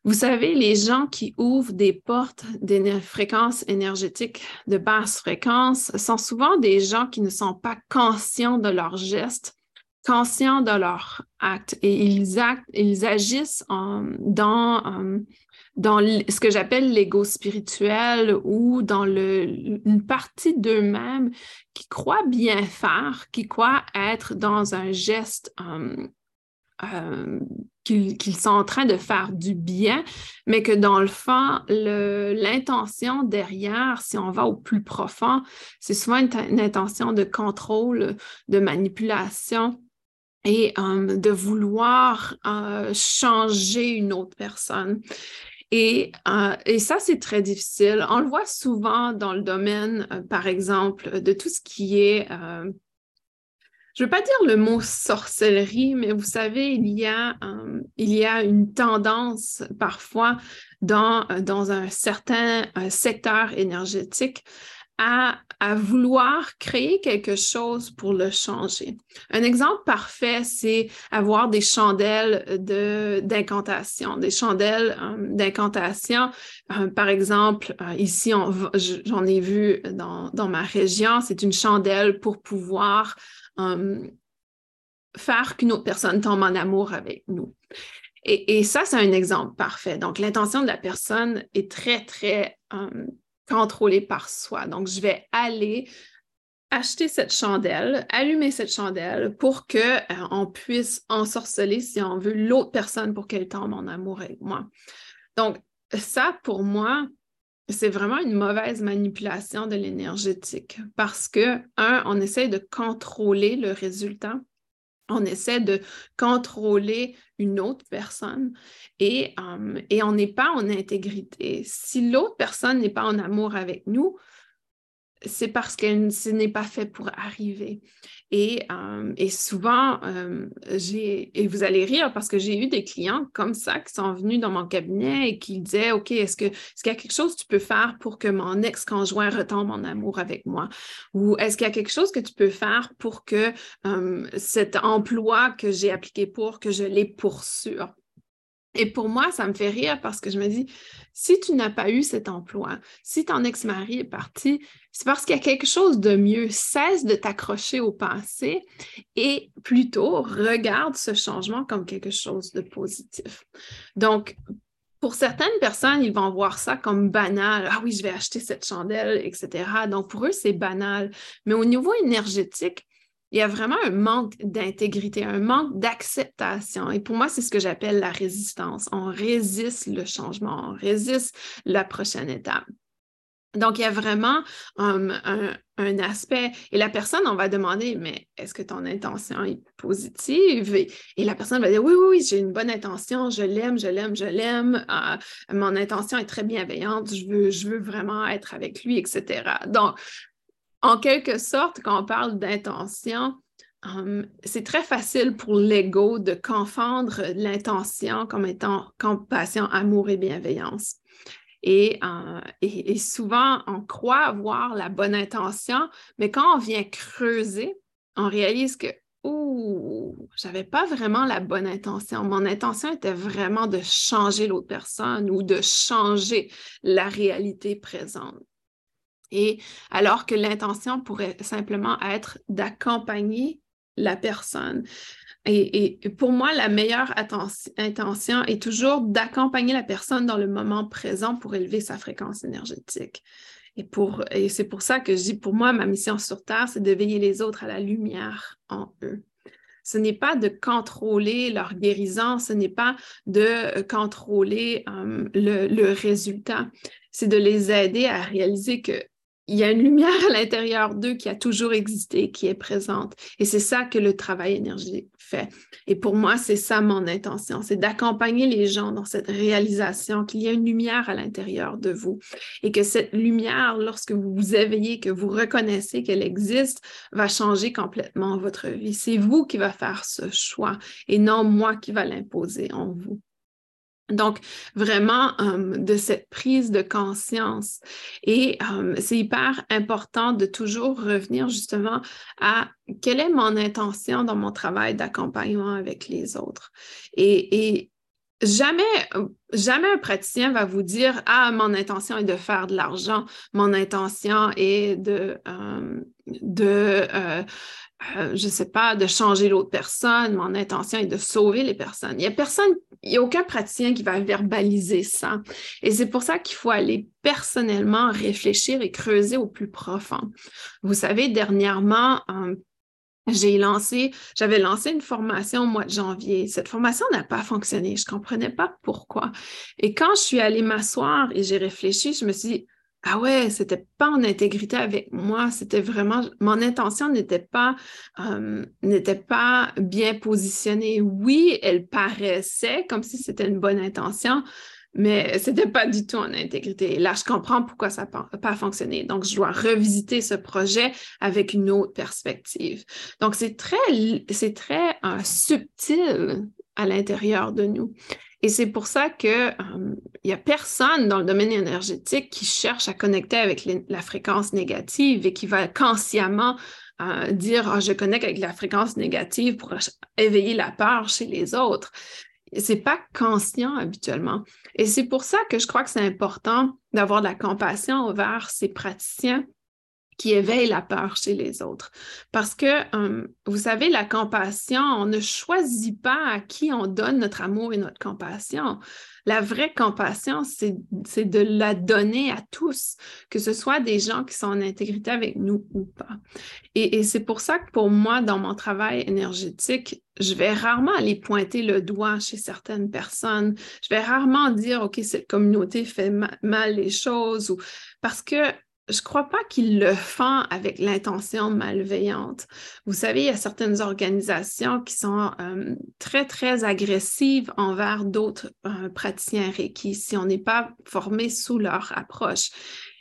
Vous savez, les gens qui ouvrent des portes de fréquences énergétiques de basse fréquence sont souvent des gens qui ne sont pas conscients de leurs gestes conscients de leurs actes et ils, agissent dans, dans ce que j'appelle l'ego spirituel ou dans une partie d'eux-mêmes qui croient bien faire, qui croient être dans un geste euh, euh, qu'ils sont en train de faire du bien, mais que dans le fond, l'intention derrière, si on va au plus profond, c'est souvent une, intention de contrôle, de manipulation et de vouloir changer une autre personne. Et, et ça, c'est très difficile. On le voit souvent dans le domaine, par exemple, de tout ce qui est, je ne veux pas dire le mot sorcellerie, mais vous savez, il y a, il y a une tendance parfois dans, dans un certain secteur énergétique à, vouloir créer quelque chose pour le changer. Un exemple parfait, c'est avoir des chandelles d'incantation, des chandelles euh, d'incantation. Euh, par exemple, euh, ici, j'en ai vu dans, dans ma région, c'est une chandelle pour pouvoir faire qu'une autre personne tombe en amour avec nous. Et, et ça, c'est un exemple parfait. Donc, l'intention de la personne est très, très contrôlé par soi. Donc, je vais aller acheter cette chandelle, allumer cette chandelle pour qu'on euh, on puisse ensorceler, si on veut, l'autre personne pour qu'elle tombe en amour avec moi. Donc, ça, pour moi, c'est vraiment une mauvaise manipulation de l'énergétique parce que, un, on essaie de contrôler le résultat on essaie de contrôler une autre personne et, euh, et on n'est pas en intégrité. Si l'autre personne n'est pas en amour avec nous, c'est parce que ce n'est pas fait pour arriver. Et, euh, souvent, euh, j'ai, et vous allez rire parce que j'ai eu des clients comme ça qui sont venus dans mon cabinet et qui disaient, OK, est-ce, que, est-ce qu'il y a quelque chose que tu peux faire pour que mon ex-conjoint retombe en amour avec moi? Ou est-ce qu'il y a quelque chose que tu peux faire pour que euh, cet emploi que j'ai appliqué pour, que je l'ai poursuive? Et pour moi, ça me fait rire parce que je me dis, si tu n'as pas eu cet emploi, si ton ex-mari est parti, c'est parce qu'il y a quelque chose de mieux. Cesse de t'accrocher au passé et plutôt regarde ce changement comme quelque chose de positif. Donc, pour certaines personnes, ils vont voir ça comme banal. Ah oui, je vais acheter cette chandelle, etc. Donc, pour eux, c'est banal. Mais au niveau énergétique, il y a vraiment un manque d'intégrité, un manque d'acceptation. Et pour moi, c'est ce que j'appelle la résistance. On résiste le changement, on résiste la prochaine étape. Donc, il y a vraiment un, aspect, et la personne, on va demander, mais est-ce que ton intention est positive? Et, la personne va dire, oui, oui, j'ai une bonne intention, je l'aime, je l'aime, je l'aime, euh, mon intention est très bienveillante, je veux, vraiment être avec lui, etc. Donc, en quelque sorte, quand on parle d'intention, c'est très facile pour l'ego de confondre l'intention comme étant compassion, amour et bienveillance. Euh, et, souvent, on croit avoir la bonne intention, mais quand on vient creuser, on réalise que, ouh, j'avais pas vraiment la bonne intention. Mon intention était vraiment de changer l'autre personne ou de changer la réalité présente. Et alors que l'intention pourrait simplement être d'accompagner la personne. Et, pour moi, la meilleure intention est toujours d'accompagner la personne dans le moment présent pour élever sa fréquence énergétique. Et, c'est pour ça que je dis, pour moi, ma mission sur Terre, c'est de veiller les autres à la lumière en eux. Ce n'est pas de contrôler leur guérison, ce n'est pas de contrôler euh, le résultat, c'est de les aider à réaliser que il y a une lumière à l'intérieur d'eux qui a toujours existé, qui est présente. Et c'est ça que le travail énergétique fait. Et pour moi, c'est ça mon intention, c'est d'accompagner les gens dans cette réalisation qu'il y a une lumière à l'intérieur de vous et que cette lumière, lorsque vous vous éveillez, que vous reconnaissez qu'elle existe, va changer complètement votre vie. C'est vous qui va faire ce choix et non moi qui va l'imposer en vous. Donc, vraiment, euh, de cette prise de conscience. Et euh, c'est hyper important de toujours revenir justement à quelle est mon intention dans mon travail d'accompagnement avec les autres. Et, jamais, jamais un praticien va vous dire, ah, mon intention est de faire de l'argent, mon intention est de, euh, je ne sais pas, de changer l'autre personne. Mon intention est de sauver les personnes. Il n'y a personne, il n'y a aucun praticien qui va verbaliser ça. Et c'est pour ça qu'il faut aller personnellement réfléchir et creuser au plus profond. Vous savez, dernièrement, euh, j'ai lancé, j'avais lancé une formation au mois de janvier. Cette formation n'a pas fonctionné. Je ne comprenais pas pourquoi. Et quand je suis allée m'asseoir et j'ai réfléchi, je me suis dit, ah ouais, c'était pas en intégrité avec moi, c'était vraiment, mon intention n'était pas, n'était pas bien positionnée. Oui, elle paraissait comme si c'était une bonne intention, mais c'était pas du tout en intégrité. là, je comprends pourquoi ça n'a pas fonctionné. Donc, je dois revisiter ce projet avec une autre perspective. Donc, c'est très, c'est très euh, subtil à l'intérieur de nous. Et c'est pour ça qu'il n'y euh, a personne dans le domaine énergétique qui cherche à connecter avec la fréquence négative et qui va consciemment euh, dire ah, je connecte avec la fréquence négative pour éveiller la peur chez les autres. C'est pas conscient habituellement. Et c'est pour ça que je crois que c'est important d'avoir de la compassion envers ces praticiens qui éveille la peur chez les autres. Parce que, vous savez, la compassion, on ne choisit pas à qui on donne notre amour et notre compassion. La vraie compassion, c'est de la donner à tous, que ce soit des gens qui sont en intégrité avec nous ou pas. Et, et c'est pour ça que pour moi, dans mon travail énergétique, je vais rarement aller pointer le doigt chez certaines personnes. Je vais rarement dire, OK, cette communauté fait mal les choses ou parce que je ne crois pas qu'ils le font avec l'intention malveillante. Vous savez, il y a certaines organisations qui sont euh, très, très agressives envers d'autres euh, praticiens Reiki si on n'est pas formé sous leur approche.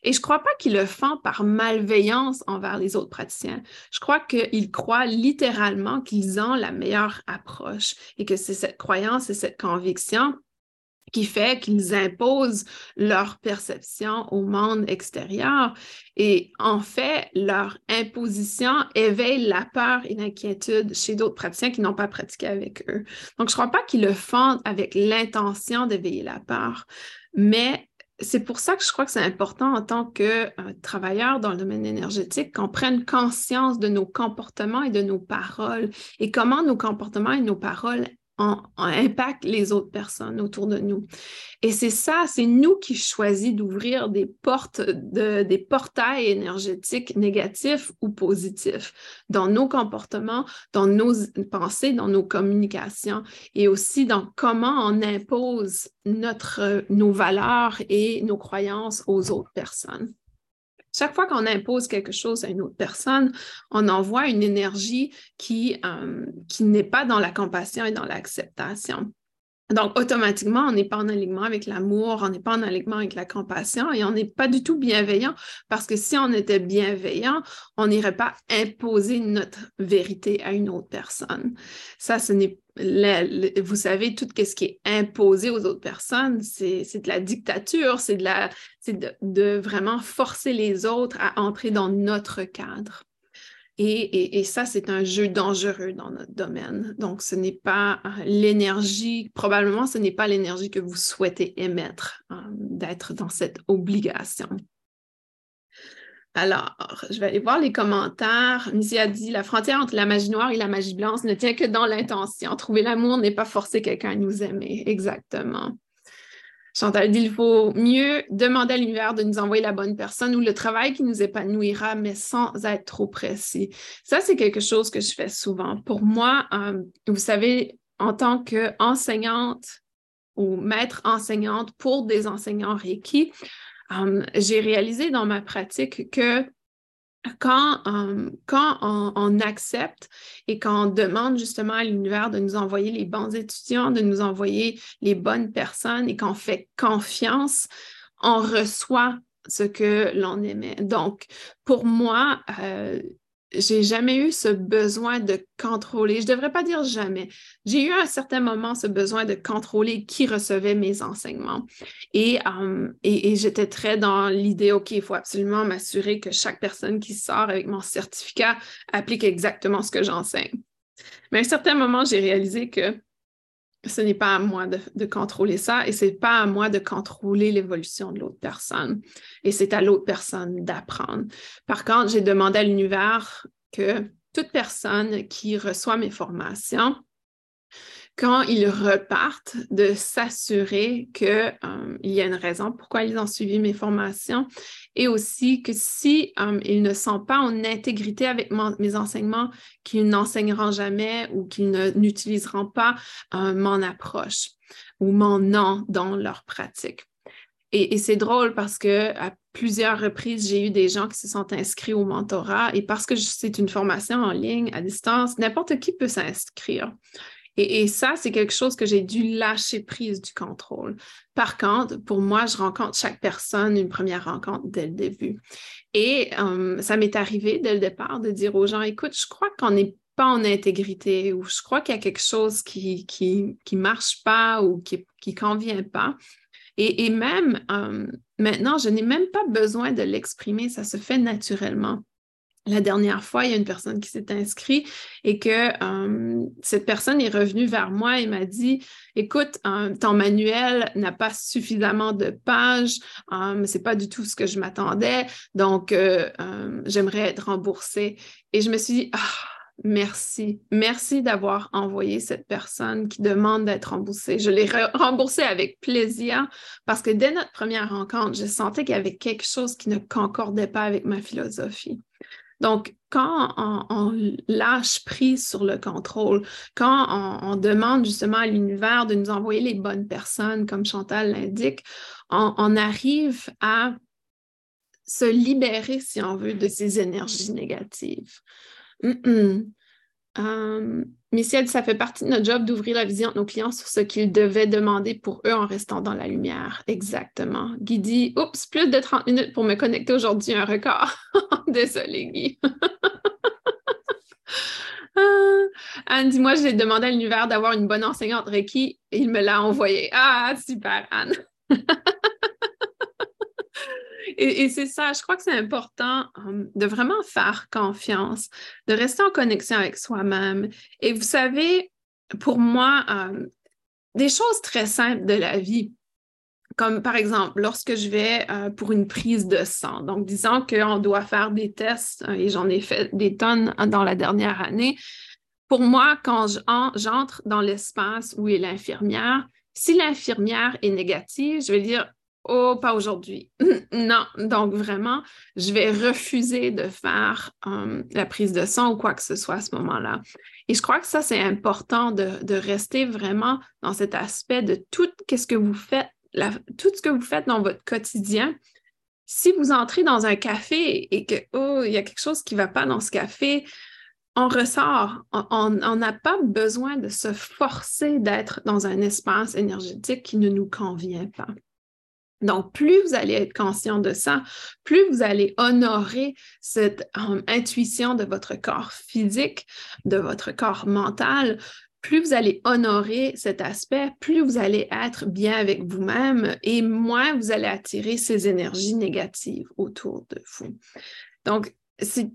Et je ne crois pas qu'ils le font par malveillance envers les autres praticiens. Je crois qu'ils croient littéralement qu'ils ont la meilleure approche et que c'est cette croyance et cette conviction qui fait qu'ils imposent leur perception au monde extérieur. Et en fait, leur imposition éveille la peur et l'inquiétude chez d'autres praticiens qui n'ont pas pratiqué avec eux. Donc, je ne crois pas qu'ils le font avec l'intention d'éveiller la peur, mais c'est pour ça que je crois que c'est important en tant que euh, travailleur dans le domaine énergétique qu'on prenne conscience de nos comportements et de nos paroles et comment nos comportements et nos paroles impacte les autres personnes autour de nous. Et c'est ça, c'est nous qui choisissons d'ouvrir des portes, de, des portails énergétiques négatifs ou positifs dans nos comportements, dans nos pensées, dans nos communications et aussi dans comment on impose nos valeurs et nos croyances aux autres personnes. Chaque fois qu'on impose quelque chose à une autre personne, on envoie une énergie qui, euh, n'est pas dans la compassion et dans l'acceptation. Donc, automatiquement, on n'est pas en alignement avec l'amour, on n'est pas en alignement avec la compassion et on n'est pas du tout bienveillant parce que si on était bienveillant, on n'irait pas imposer notre vérité à une autre personne. Ça, ce n'est vous savez, tout ce qui est imposé aux autres personnes, c'est de la dictature, c'est de, de, de vraiment forcer les autres à entrer dans notre cadre. Et, ça, c'est un jeu dangereux dans notre domaine. Donc, ce n'est pas euh, l'énergie, probablement ce n'est pas l'énergie que vous souhaitez émettre, euh, d'être dans cette obligation. Alors, je vais aller voir les commentaires. Missy a dit La frontière entre la magie noire et la magie blanche ne tient que dans l'intention. Trouver l'amour n'est pas forcer quelqu'un à nous aimer. Exactement. Chantal dit il faut mieux demander à l'univers de nous envoyer la bonne personne ou le travail qui nous épanouira, mais sans être trop précis. Ça, c'est quelque chose que je fais souvent. Pour moi, euh, vous savez, en tant qu'enseignante ou maître enseignante pour des enseignants Reiki, euh, j'ai réalisé dans ma pratique que quand, euh, quand on, accepte et quand on demande justement à l'univers de nous envoyer les bons étudiants, de nous envoyer les bonnes personnes et qu'on fait confiance, on reçoit ce que l'on aimait. Donc, pour moi, euh, j'ai jamais eu ce besoin de contrôler. Je ne devrais pas dire jamais. J'ai eu à un certain moment ce besoin de contrôler qui recevait mes enseignements. Et, euh, et, j'étais très dans l'idée, OK, il faut absolument m'assurer que chaque personne qui sort avec mon certificat applique exactement ce que j'enseigne. Mais à un certain moment, j'ai réalisé que ce n'est pas à moi de, contrôler ça et ce n'est pas à moi de contrôler l'évolution de l'autre personne. Et c'est à l'autre personne d'apprendre. Par contre, j'ai demandé à l'univers que toute personne qui reçoit mes formations quand ils repartent, de s'assurer qu'il euh, y a une raison pourquoi ils ont suivi mes formations et aussi que si euh, ils ne sont pas en intégrité avec mes enseignements, qu'ils n'enseigneront jamais ou qu'ils n'utiliseront pas euh, mon approche ou mon nom dans leur pratique. Et, et c'est drôle parce que à plusieurs reprises, j'ai eu des gens qui se sont inscrits au mentorat et parce que c'est une formation en ligne, à distance, n'importe qui peut s'inscrire. Et, ça, c'est quelque chose que j'ai dû lâcher prise du contrôle. Par contre, pour moi, je rencontre chaque personne une première rencontre dès le début. Et euh, ça m'est arrivé dès le départ de dire aux gens, écoute, je crois qu'on n'est pas en intégrité ou je crois qu'il y a quelque chose qui qui marche pas ou qui qui convient pas. Et, même euh, maintenant, je n'ai même pas besoin de l'exprimer, ça se fait naturellement la dernière fois, il y a une personne qui s'est inscrite et que euh, cette personne est revenue vers moi et m'a dit Écoute, euh, ton manuel n'a pas suffisamment de pages, euh, ce n'est pas du tout ce que je m'attendais, donc j'aimerais être remboursée. Et je me suis dit ah, Merci, merci d'avoir envoyé cette personne qui demande d'être remboursée. Je l'ai remboursée avec plaisir parce que dès notre première rencontre, je sentais qu'il y avait quelque chose qui ne concordait pas avec ma philosophie. Donc, quand on, lâche prise sur le contrôle, quand on, demande justement à l'univers de nous envoyer les bonnes personnes, comme Chantal l'indique, on, arrive à se libérer, si on veut, de ces énergies négatives. Michel, ça fait partie de notre job d'ouvrir la vision de nos clients sur ce qu'ils devaient demander pour eux en restant dans la lumière. Exactement. Guy dit Oups, plus de 30 minutes pour me connecter aujourd'hui, un record. (laughs) Désolée, Guy. (laughs) Anne dit Moi, j'ai demandé à l'univers d'avoir une bonne enseignante Reiki il me l'a envoyé. Ah, super, Anne. (laughs) Et, c'est ça, je crois que c'est important hum, de vraiment faire confiance, de rester en connexion avec soi-même. Et vous savez, pour moi, hum, des choses très simples de la vie, comme par exemple lorsque je vais euh, pour une prise de sang. Donc, disons qu'on doit faire des tests, hein, et j'en ai fait des tonnes hein, dans la dernière année. Pour moi, quand j'entre dans l'espace où est l'infirmière, si l'infirmière est négative, je vais dire Oh, pas aujourd'hui. non, donc vraiment, je vais refuser de faire la prise de sang ou quoi que ce soit à ce moment-là. Et je crois que ça, c'est important de, rester vraiment dans cet aspect de tout ce que vous faites, tout ce que vous faites dans votre quotidien. Si vous entrez dans un café et que, oh, il y a quelque chose qui ne va pas dans ce café, on ressort. On n'a pas besoin de se forcer d'être dans un espace énergétique qui ne nous convient pas. Donc, plus vous allez être conscient de ça, plus vous allez honorer cette euh, intuition de votre corps physique, de votre corps mental, plus vous allez honorer cet aspect, plus vous allez être bien avec vous-même et moins vous allez attirer ces énergies négatives autour de vous. Donc,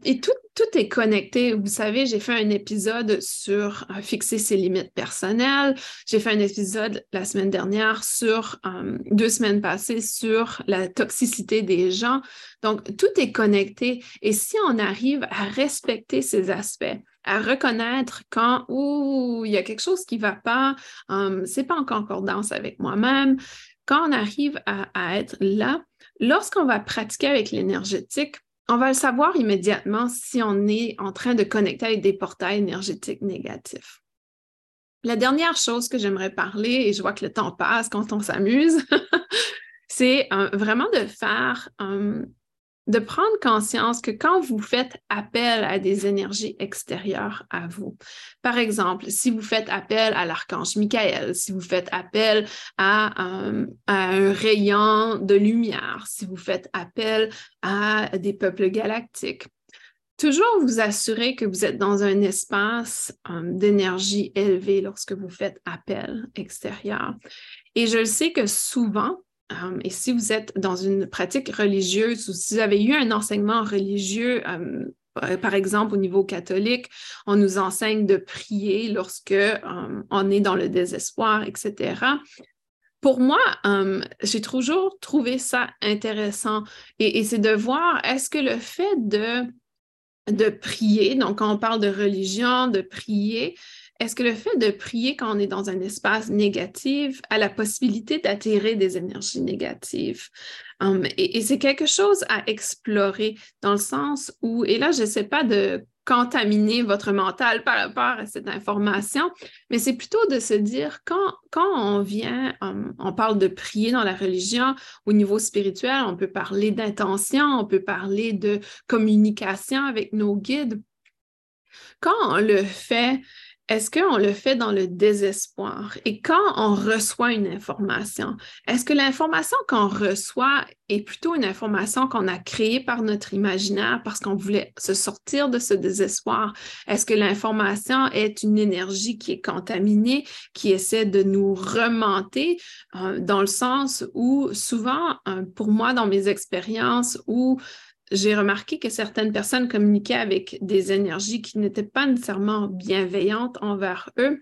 et tout, est connecté. Vous savez, j'ai fait un épisode sur euh, fixer ses limites personnelles. J'ai fait un épisode la semaine dernière sur, euh, deux semaines passées, sur la toxicité des gens. Donc, tout est connecté. Et si on arrive à respecter ces aspects, à reconnaître quand il y a quelque chose qui ne va pas, euh, c'est pas en concordance avec moi-même, quand on arrive à être là, lorsqu'on va pratiquer avec l'énergétique, on va le savoir immédiatement si on est en train de connecter avec des portails énergétiques négatifs. La dernière chose que j'aimerais parler, et je vois que le temps passe quand on s'amuse, (laughs) c'est euh, vraiment de faire euh, de prendre conscience que quand vous faites appel à des énergies extérieures à vous, par exemple, si vous faites appel à l'archange Michael, si vous faites appel à, euh, un rayon de lumière, si vous faites appel à des peuples galactiques, toujours vous assurer que vous êtes dans un espace euh, d'énergie élevée lorsque vous faites appel extérieur. Et je sais que souvent, Um, et si vous êtes dans une pratique religieuse ou si vous avez eu un enseignement religieux, um, par exemple au niveau catholique, on nous enseigne de prier lorsque um, on est dans le désespoir, etc. Pour moi, j'ai toujours trouvé ça intéressant et, et c'est de voir est-ce que le fait de, de prier, donc quand on parle de religion, de prier, est-ce que le fait de prier quand on est dans un espace négatif a la possibilité d'attirer des énergies négatives? Hum, et, c'est quelque chose à explorer dans le sens où, et là, je ne sais pas de contaminer votre mental par rapport à cette information, mais c'est plutôt de se dire quand, quand on vient, hum, on parle de prier dans la religion, au niveau spirituel, on peut parler d'intention, on peut parler de communication avec nos guides. Quand on le fait est-ce qu'on le fait dans le désespoir? Et quand on reçoit une information, est-ce que l'information qu'on reçoit est plutôt une information qu'on a créée par notre imaginaire parce qu'on voulait se sortir de ce désespoir? Est-ce que l'information est une énergie qui est contaminée, qui essaie de nous remonter euh, dans le sens où souvent, euh, pour moi, dans mes expériences, où j'ai remarqué que certaines personnes communiquaient avec des énergies qui n'étaient pas nécessairement bienveillantes envers eux.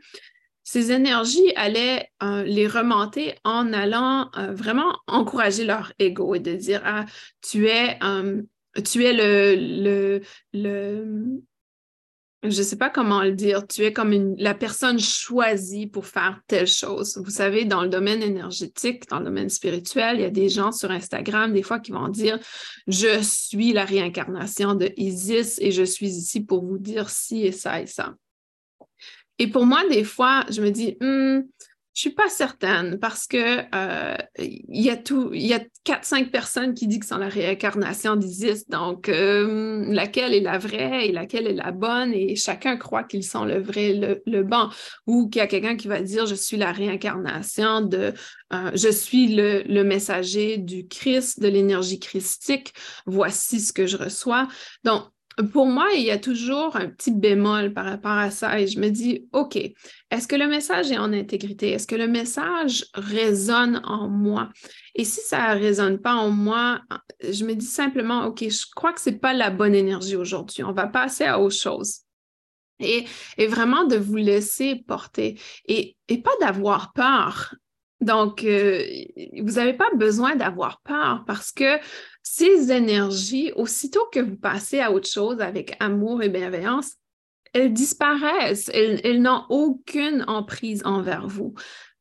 Ces énergies allaient euh, les remonter en allant euh, vraiment encourager leur ego et de dire Ah, tu es, euh, tu es le, le je ne sais pas comment le dire, tu es comme la personne choisie pour faire telle chose. Vous savez, dans le domaine énergétique, dans le domaine spirituel, il y a des gens sur Instagram, des fois, qui vont dire, je suis la réincarnation de Isis et je suis ici pour vous dire ci et ça et ça. Et pour moi, des fois, je me dis, hmm, je suis pas certaine parce que euh, il y a tout, il y a quatre, cinq personnes qui disent que sont la réincarnation d'Isis. Donc, euh, laquelle est la vraie et laquelle est la bonne? Et chacun croit qu'ils sont le vrai, le, le bon. Ou qu'il y a quelqu'un qui va dire je suis la réincarnation de, euh, je suis le, le messager du Christ, de l'énergie christique. Voici ce que je reçois. Donc, pour moi, il y a toujours un petit bémol par rapport à ça et je me dis, OK, est-ce que le message est en intégrité? Est-ce que le message résonne en moi? Et si ça ne résonne pas en moi, je me dis simplement, OK, je crois que ce n'est pas la bonne énergie aujourd'hui. On va passer à autre chose. Et, vraiment de vous laisser porter et, et pas d'avoir peur. Donc, euh, vous n'avez pas besoin d'avoir peur parce que ces énergies, aussitôt que vous passez à autre chose avec amour et bienveillance, elles disparaissent. Elles, n'ont aucune emprise envers vous.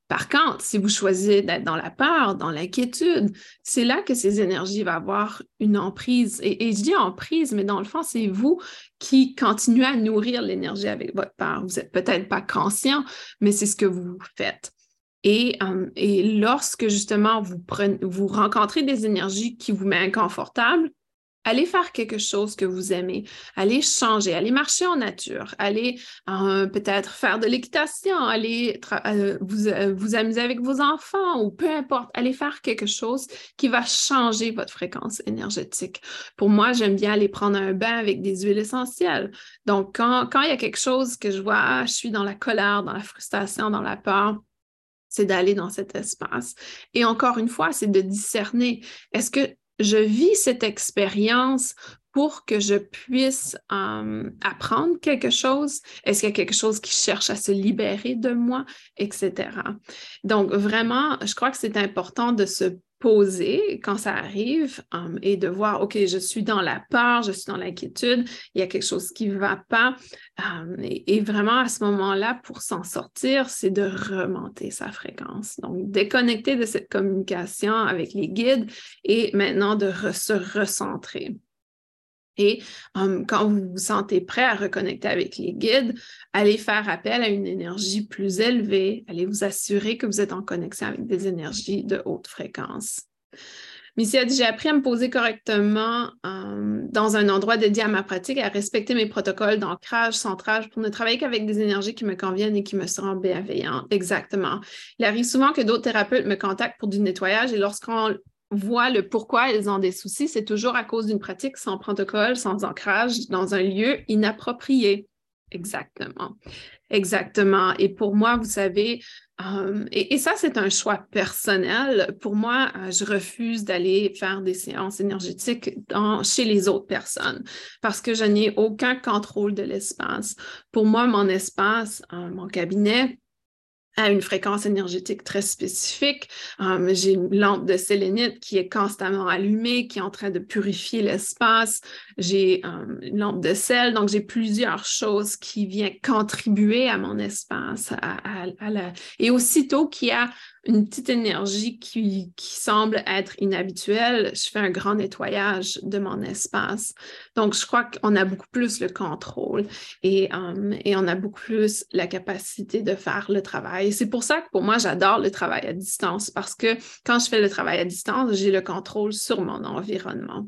Par contre, si vous choisissez d'être dans la peur, dans l'inquiétude, c'est là que ces énergies vont avoir une emprise. Et, et je dis emprise, mais dans le fond, c'est vous qui continuez à nourrir l'énergie avec votre peur. Vous n'êtes peut-être pas conscient, mais c'est ce que vous faites. Et, euh, et lorsque justement vous, prenez, vous rencontrez des énergies qui vous mettent inconfortable, Allez faire quelque chose que vous aimez. Allez changer. Allez marcher en nature. Allez euh, peut-être faire de l'équitation. Allez euh, vous, vous amuser avec vos enfants ou peu importe. Allez faire quelque chose qui va changer votre fréquence énergétique. Pour moi, j'aime bien aller prendre un bain avec des huiles essentielles. Donc, quand, quand il y a quelque chose que je vois, je suis dans la colère, dans la frustration, dans la peur, c'est d'aller dans cet espace. Et encore une fois, c'est de discerner. Est-ce que je vis cette expérience pour que je puisse euh, apprendre quelque chose? Est-ce qu'il y a quelque chose qui cherche à se libérer de moi, etc. Donc, vraiment, je crois que c'est important de se poser quand ça arrive um, et de voir, OK, je suis dans la peur, je suis dans l'inquiétude, il y a quelque chose qui ne va pas. Um, et, vraiment, à ce moment-là, pour s'en sortir, c'est de remonter sa fréquence. Donc, déconnecter de cette communication avec les guides et maintenant de se recentrer. Et quand vous vous sentez prêt à reconnecter avec les guides, allez faire appel à une énergie plus élevée, allez vous assurer que vous êtes en connexion avec des énergies de haute fréquence. Missy a dit, j'ai appris à me poser correctement dans un endroit dédié à ma pratique, à respecter mes protocoles d'ancrage, centrage, pour ne travailler qu'avec des énergies qui me conviennent et qui me seront bienveillantes. Exactement. Il arrive souvent que d'autres thérapeutes me contactent pour du nettoyage et lorsqu'on voient le pourquoi ils ont des soucis, c'est toujours à cause d'une pratique sans protocole, sans ancrage, dans un lieu inapproprié. Exactement. Exactement. Et pour moi, vous savez, euh, et, ça, c'est un choix personnel. Pour moi, euh, je refuse d'aller faire des séances énergétiques chez les autres personnes parce que je n'ai aucun contrôle de l'espace. Pour moi, mon espace, euh, mon cabinet, à une fréquence énergétique très spécifique. Um, j'ai une lampe de sélénite qui est constamment allumée, qui est en train de purifier l'espace. J'ai um, une lampe de sel, donc j'ai plusieurs choses qui viennent contribuer à mon espace. Et aussitôt qu'il y a une petite énergie qui, semble être inhabituelle, je fais un grand nettoyage de mon espace. Donc, je crois qu'on a beaucoup plus le contrôle et, um, et on a beaucoup plus la capacité de faire le travail. C'est pour ça que pour moi, j'adore le travail à distance parce que quand je fais le travail à distance, j'ai le contrôle sur mon environnement.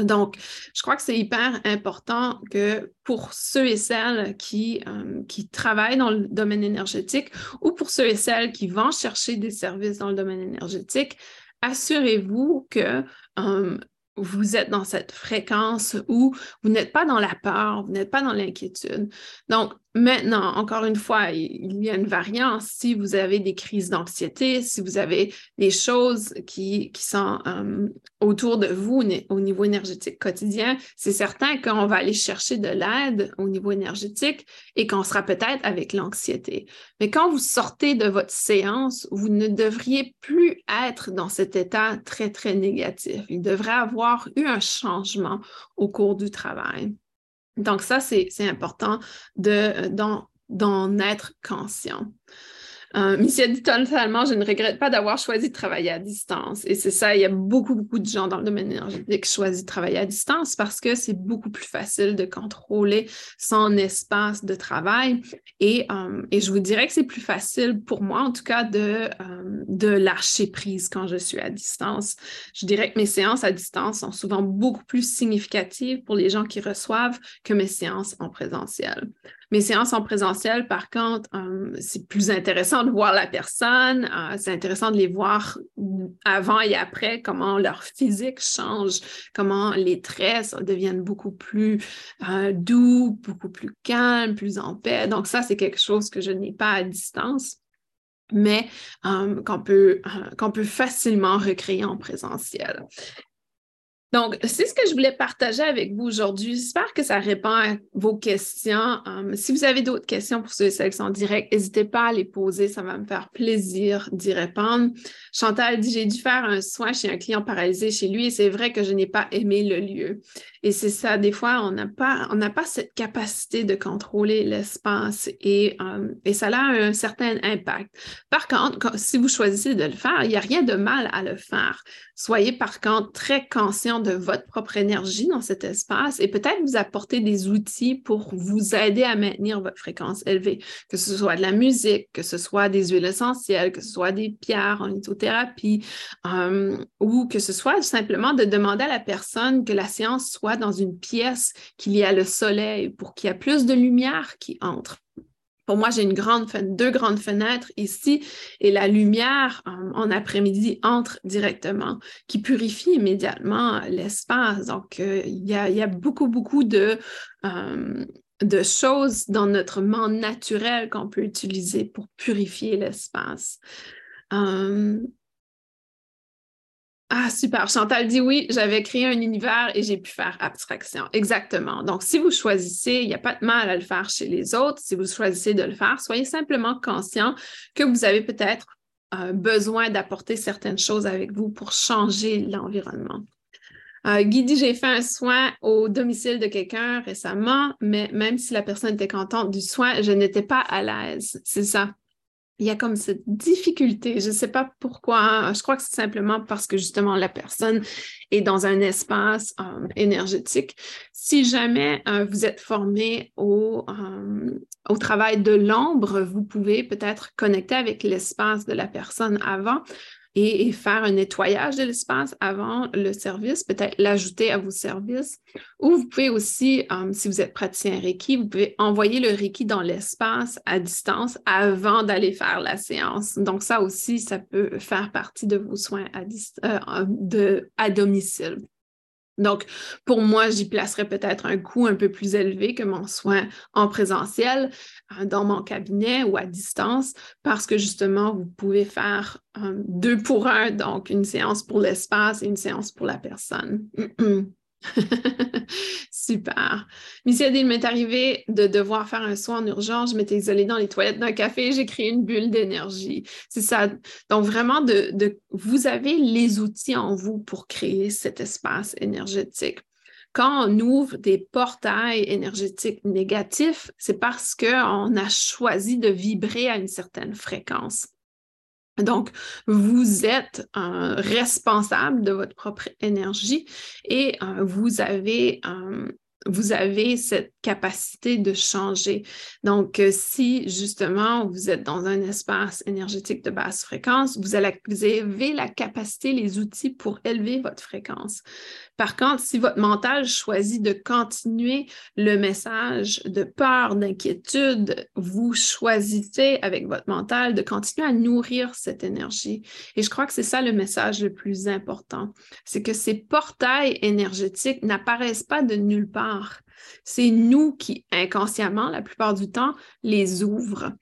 Donc, je crois que c'est hyper important que pour ceux et celles qui, euh, qui travaillent dans le domaine énergétique ou pour ceux et celles qui vont chercher des services dans le domaine énergétique, assurez-vous que euh, vous êtes dans cette fréquence où vous n'êtes pas dans la peur, vous n'êtes pas dans l'inquiétude. Donc, Maintenant, encore une fois, il y a une variance. Si vous avez des crises d'anxiété, si vous avez des choses qui, qui sont euh, autour de vous au niveau énergétique quotidien, c'est certain qu'on va aller chercher de l'aide au niveau énergétique et qu'on sera peut-être avec l'anxiété. Mais quand vous sortez de votre séance, vous ne devriez plus être dans cet état très, très négatif. Il devrait avoir eu un changement au cours du travail. Donc ça, c'est important d'en être conscient. Euh, dit totalement, je ne regrette pas d'avoir choisi de travailler à distance. Et c'est ça, il y a beaucoup, beaucoup de gens dans le domaine énergétique qui choisissent de travailler à distance parce que c'est beaucoup plus facile de contrôler son espace de travail. Et, euh, et je vous dirais que c'est plus facile pour moi, en tout cas, de, euh, de lâcher prise quand je suis à distance. Je dirais que mes séances à distance sont souvent beaucoup plus significatives pour les gens qui reçoivent que mes séances en présentiel. Mes séances en présentiel, par contre, euh, c'est plus intéressant de voir la personne. Euh, c'est intéressant de les voir avant et après, comment leur physique change, comment les traits deviennent beaucoup plus euh, doux, beaucoup plus calmes, plus en paix. Donc ça, c'est quelque chose que je n'ai pas à distance mais qu'on peut, qu'on peut facilement recréer en présentiel. Donc, c'est ce que je voulais partager avec vous aujourd'hui. J'espère que ça répond à vos questions. Um, si vous avez d'autres questions pour ceux et celles qui sont en direct, n'hésitez pas à les poser. Ça va me faire plaisir d'y répondre. Chantal dit J'ai dû faire un soin chez un client paralysé chez lui et c'est vrai que je n'ai pas aimé le lieu. Et c'est ça, des fois, on n'a pas, on pas cette capacité de contrôler l'espace et, euh, et ça a un certain impact. Par contre, si vous choisissez de le faire, il n'y a rien de mal à le faire. Soyez par contre très conscient de votre propre énergie dans cet espace et peut-être vous apporter des outils pour vous aider à maintenir votre fréquence élevée, que ce soit de la musique, que ce soit des huiles essentielles, que ce soit des pierres en lithothérapie euh, ou que ce soit simplement de demander à la personne que la séance soit dans une pièce, qu'il y a le soleil pour qu'il y ait plus de lumière qui entre. Moi, j'ai une grande deux grandes fenêtres ici et la lumière euh, en après-midi entre directement, qui purifie immédiatement l'espace. Donc, euh, il, y a, beaucoup, beaucoup euh, de choses dans notre monde naturel qu'on peut utiliser pour purifier l'espace. Ah, super. Chantal dit oui, j'avais créé un univers et j'ai pu faire abstraction. Exactement. Donc, si vous choisissez, il n'y a pas de mal à le faire chez les autres. Si vous choisissez de le faire, soyez simplement conscient que vous avez peut-être euh, besoin d'apporter certaines choses avec vous pour changer l'environnement. Euh, Guy dit J'ai fait un soin au domicile de quelqu'un récemment, mais même si la personne était contente du soin, je n'étais pas à l'aise. C'est ça il y a comme cette difficulté. Je ne sais pas pourquoi. Je crois que c'est simplement parce que justement la personne est dans un espace euh, énergétique. Si jamais euh, vous êtes formé au, euh, au travail de l'ombre, vous pouvez peut-être connecter avec l'espace de la personne avant et, faire un nettoyage de l'espace avant le service, peut-être l'ajouter à vos services. Ou vous pouvez aussi, euh, si vous êtes praticien Reiki, vous pouvez envoyer le Reiki dans l'espace à distance avant d'aller faire la séance. Donc ça aussi, ça peut faire partie de vos soins à, euh, de, à domicile. Donc, pour moi, j'y placerais peut-être un coût un peu plus élevé que mon soin en présentiel euh, dans mon cabinet ou à distance parce que justement, vous pouvez faire euh, deux pour un, donc une séance pour l'espace et une séance pour la personne. (clears throat) (laughs) Super. Missy il m'est arrivé de devoir faire un soin en urgence. Je m'étais isolée dans les toilettes d'un café. J'ai créé une bulle d'énergie. C'est ça. Donc, vraiment, de, vous avez les outils en vous pour créer cet espace énergétique. Quand on ouvre des portails énergétiques négatifs, c'est parce qu'on a choisi de vibrer à une certaine fréquence. Donc, vous êtes responsable de votre propre énergie et euh, vous avez vous avez cette capacité de changer. Donc, euh, si justement vous êtes dans un espace énergétique de basse fréquence, vous avez la capacité, les outils pour élever votre fréquence. Par contre, si votre mental choisit de continuer le message de peur, d'inquiétude, vous choisissez avec votre mental de continuer à nourrir cette énergie. Et je crois que c'est ça le message le plus important, c'est que ces portails énergétiques n'apparaissent pas de nulle part. C'est nous qui, inconsciemment, la plupart du temps, les ouvrent.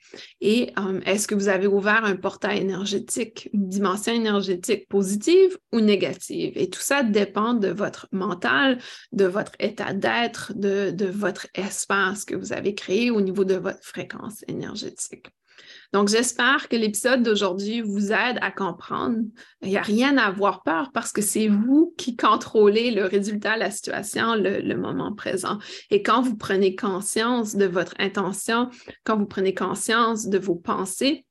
Et euh, est-ce que vous avez ouvert un portail énergétique, une dimension énergétique positive ou négative? Et tout ça dépend de votre mental, de votre état d'être, de, de votre espace que vous avez créé au niveau de votre fréquence énergétique. Donc, j'espère que l'épisode d'aujourd'hui vous aide à comprendre. Il n'y a rien à avoir peur parce que c'est vous qui contrôlez le résultat, la situation, le, moment présent. Et quand vous prenez conscience de votre intention, quand vous prenez conscience de vos pensées,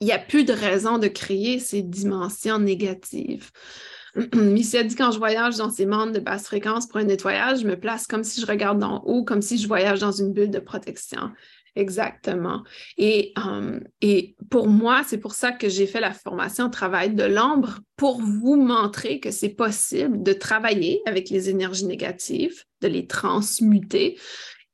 il n'y a plus de raison de créer ces dimensions négatives. (clears throat) Missy a dit quand je voyage dans ces mondes de basse fréquence pour un nettoyage, je me place comme si je regarde d'en haut, comme si je voyage dans une bulle de protection. Exactement. Et, et pour moi, c'est pour ça que j'ai fait la formation Travail de l'ombre, pour vous montrer que c'est possible de travailler avec les énergies négatives, de les transmuter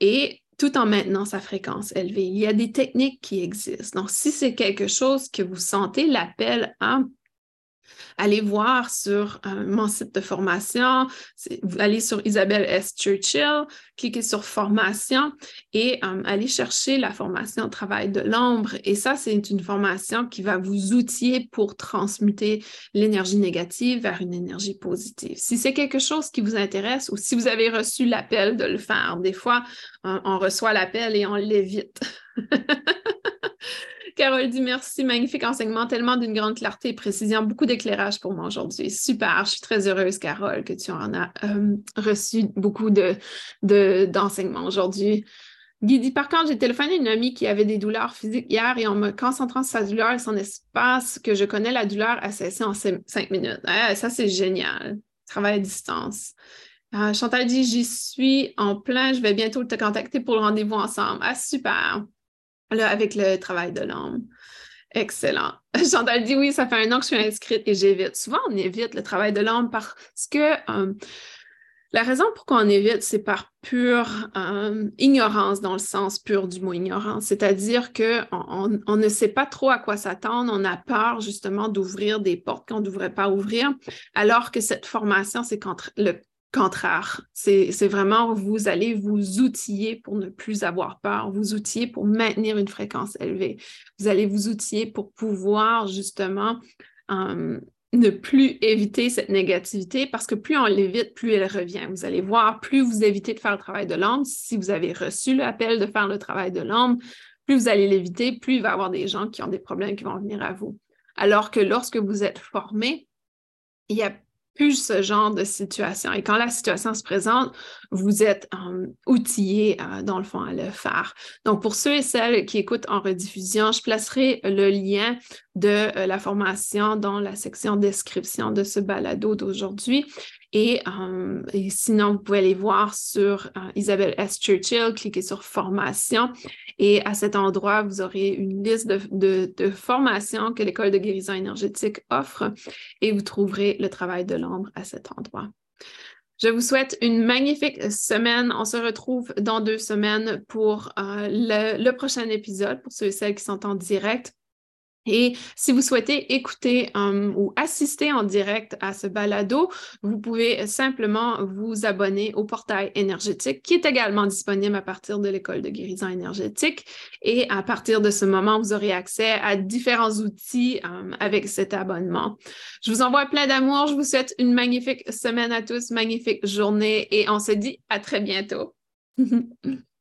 et tout en maintenant sa fréquence élevée. Il y a des techniques qui existent. Donc, si c'est quelque chose que vous sentez l'appel à, allez voir sur euh, mon site de formation, allez sur Isabelle S. Churchill, cliquez sur formation et euh, allez chercher la formation Travail de l'ombre. Et ça, c'est une formation qui va vous outiller pour transmuter l'énergie négative vers une énergie positive. Si c'est quelque chose qui vous intéresse ou si vous avez reçu l'appel de le faire, des fois, on reçoit l'appel et on l'évite. (laughs) Carole dit merci, magnifique enseignement, tellement d'une grande clarté et précision, beaucoup d'éclairage pour moi aujourd'hui. Super, je suis très heureuse, Carole, que tu en as euh, reçu beaucoup d'enseignements de, aujourd'hui. Guy dit, par contre, j'ai téléphoné une amie qui avait des douleurs physiques hier et en me concentrant sur sa douleur et son espace que je connais, la douleur a cessé en cinq minutes. ça, c'est génial. Travail à distance. Euh, Chantal dit, j'y suis en plein, je vais bientôt te contacter pour le rendez-vous ensemble. Ah, super. Là, avec le travail de l'âme. Excellent. (laughs) Chantal dit oui, ça fait un an que je suis inscrite et j'évite. Souvent, on évite le travail de l'âme parce que euh, la raison pourquoi on évite, c'est par pure euh, ignorance, dans le sens pur du mot ignorance. C'est-à-dire qu'on on, ne sait pas trop à quoi s'attendre. On a peur justement d'ouvrir des portes qu'on ne devrait pas ouvrir, alors que cette formation, c'est le contraire. C'est vraiment, vous allez vous outiller pour ne plus avoir peur, vous outiller pour maintenir une fréquence élevée. Vous allez vous outiller pour pouvoir justement ne plus éviter cette négativité parce que plus on l'évite, plus elle revient. Vous allez voir, plus vous évitez de faire le travail de l'âme, si vous avez reçu l'appel de faire le travail de l'âme, plus vous allez l'éviter, plus il va y avoir des gens qui ont des problèmes qui vont venir à vous. Alors que lorsque vous êtes formé, il y a plus ce genre de situation. Et quand la situation se présente, vous êtes outillé, euh, dans le fond, à le faire. Donc, pour ceux et celles qui écoutent en rediffusion, je placerai le lien de euh, la formation dans la section description de ce balado d'aujourd'hui. Euh, et, sinon, vous pouvez aller voir sur euh, Isabelle S. Churchill, cliquez sur formation. Et à cet endroit, vous aurez une liste de, formations que l'École de guérison énergétique offre et vous trouverez le travail de l'ombre à cet endroit. Je vous souhaite une magnifique semaine. On se retrouve dans deux semaines pour euh, le, prochain épisode, pour ceux et celles qui sont en direct. Et si vous souhaitez écouter euh, ou assister en direct à ce balado, vous pouvez simplement vous abonner au portail énergétique qui est également disponible à partir de l'école de guérison énergétique. Et à partir de ce moment, vous aurez accès à différents outils euh, avec cet abonnement. Je vous envoie plein d'amour. Je vous souhaite une magnifique semaine à tous, magnifique journée et on se dit à très bientôt. (laughs)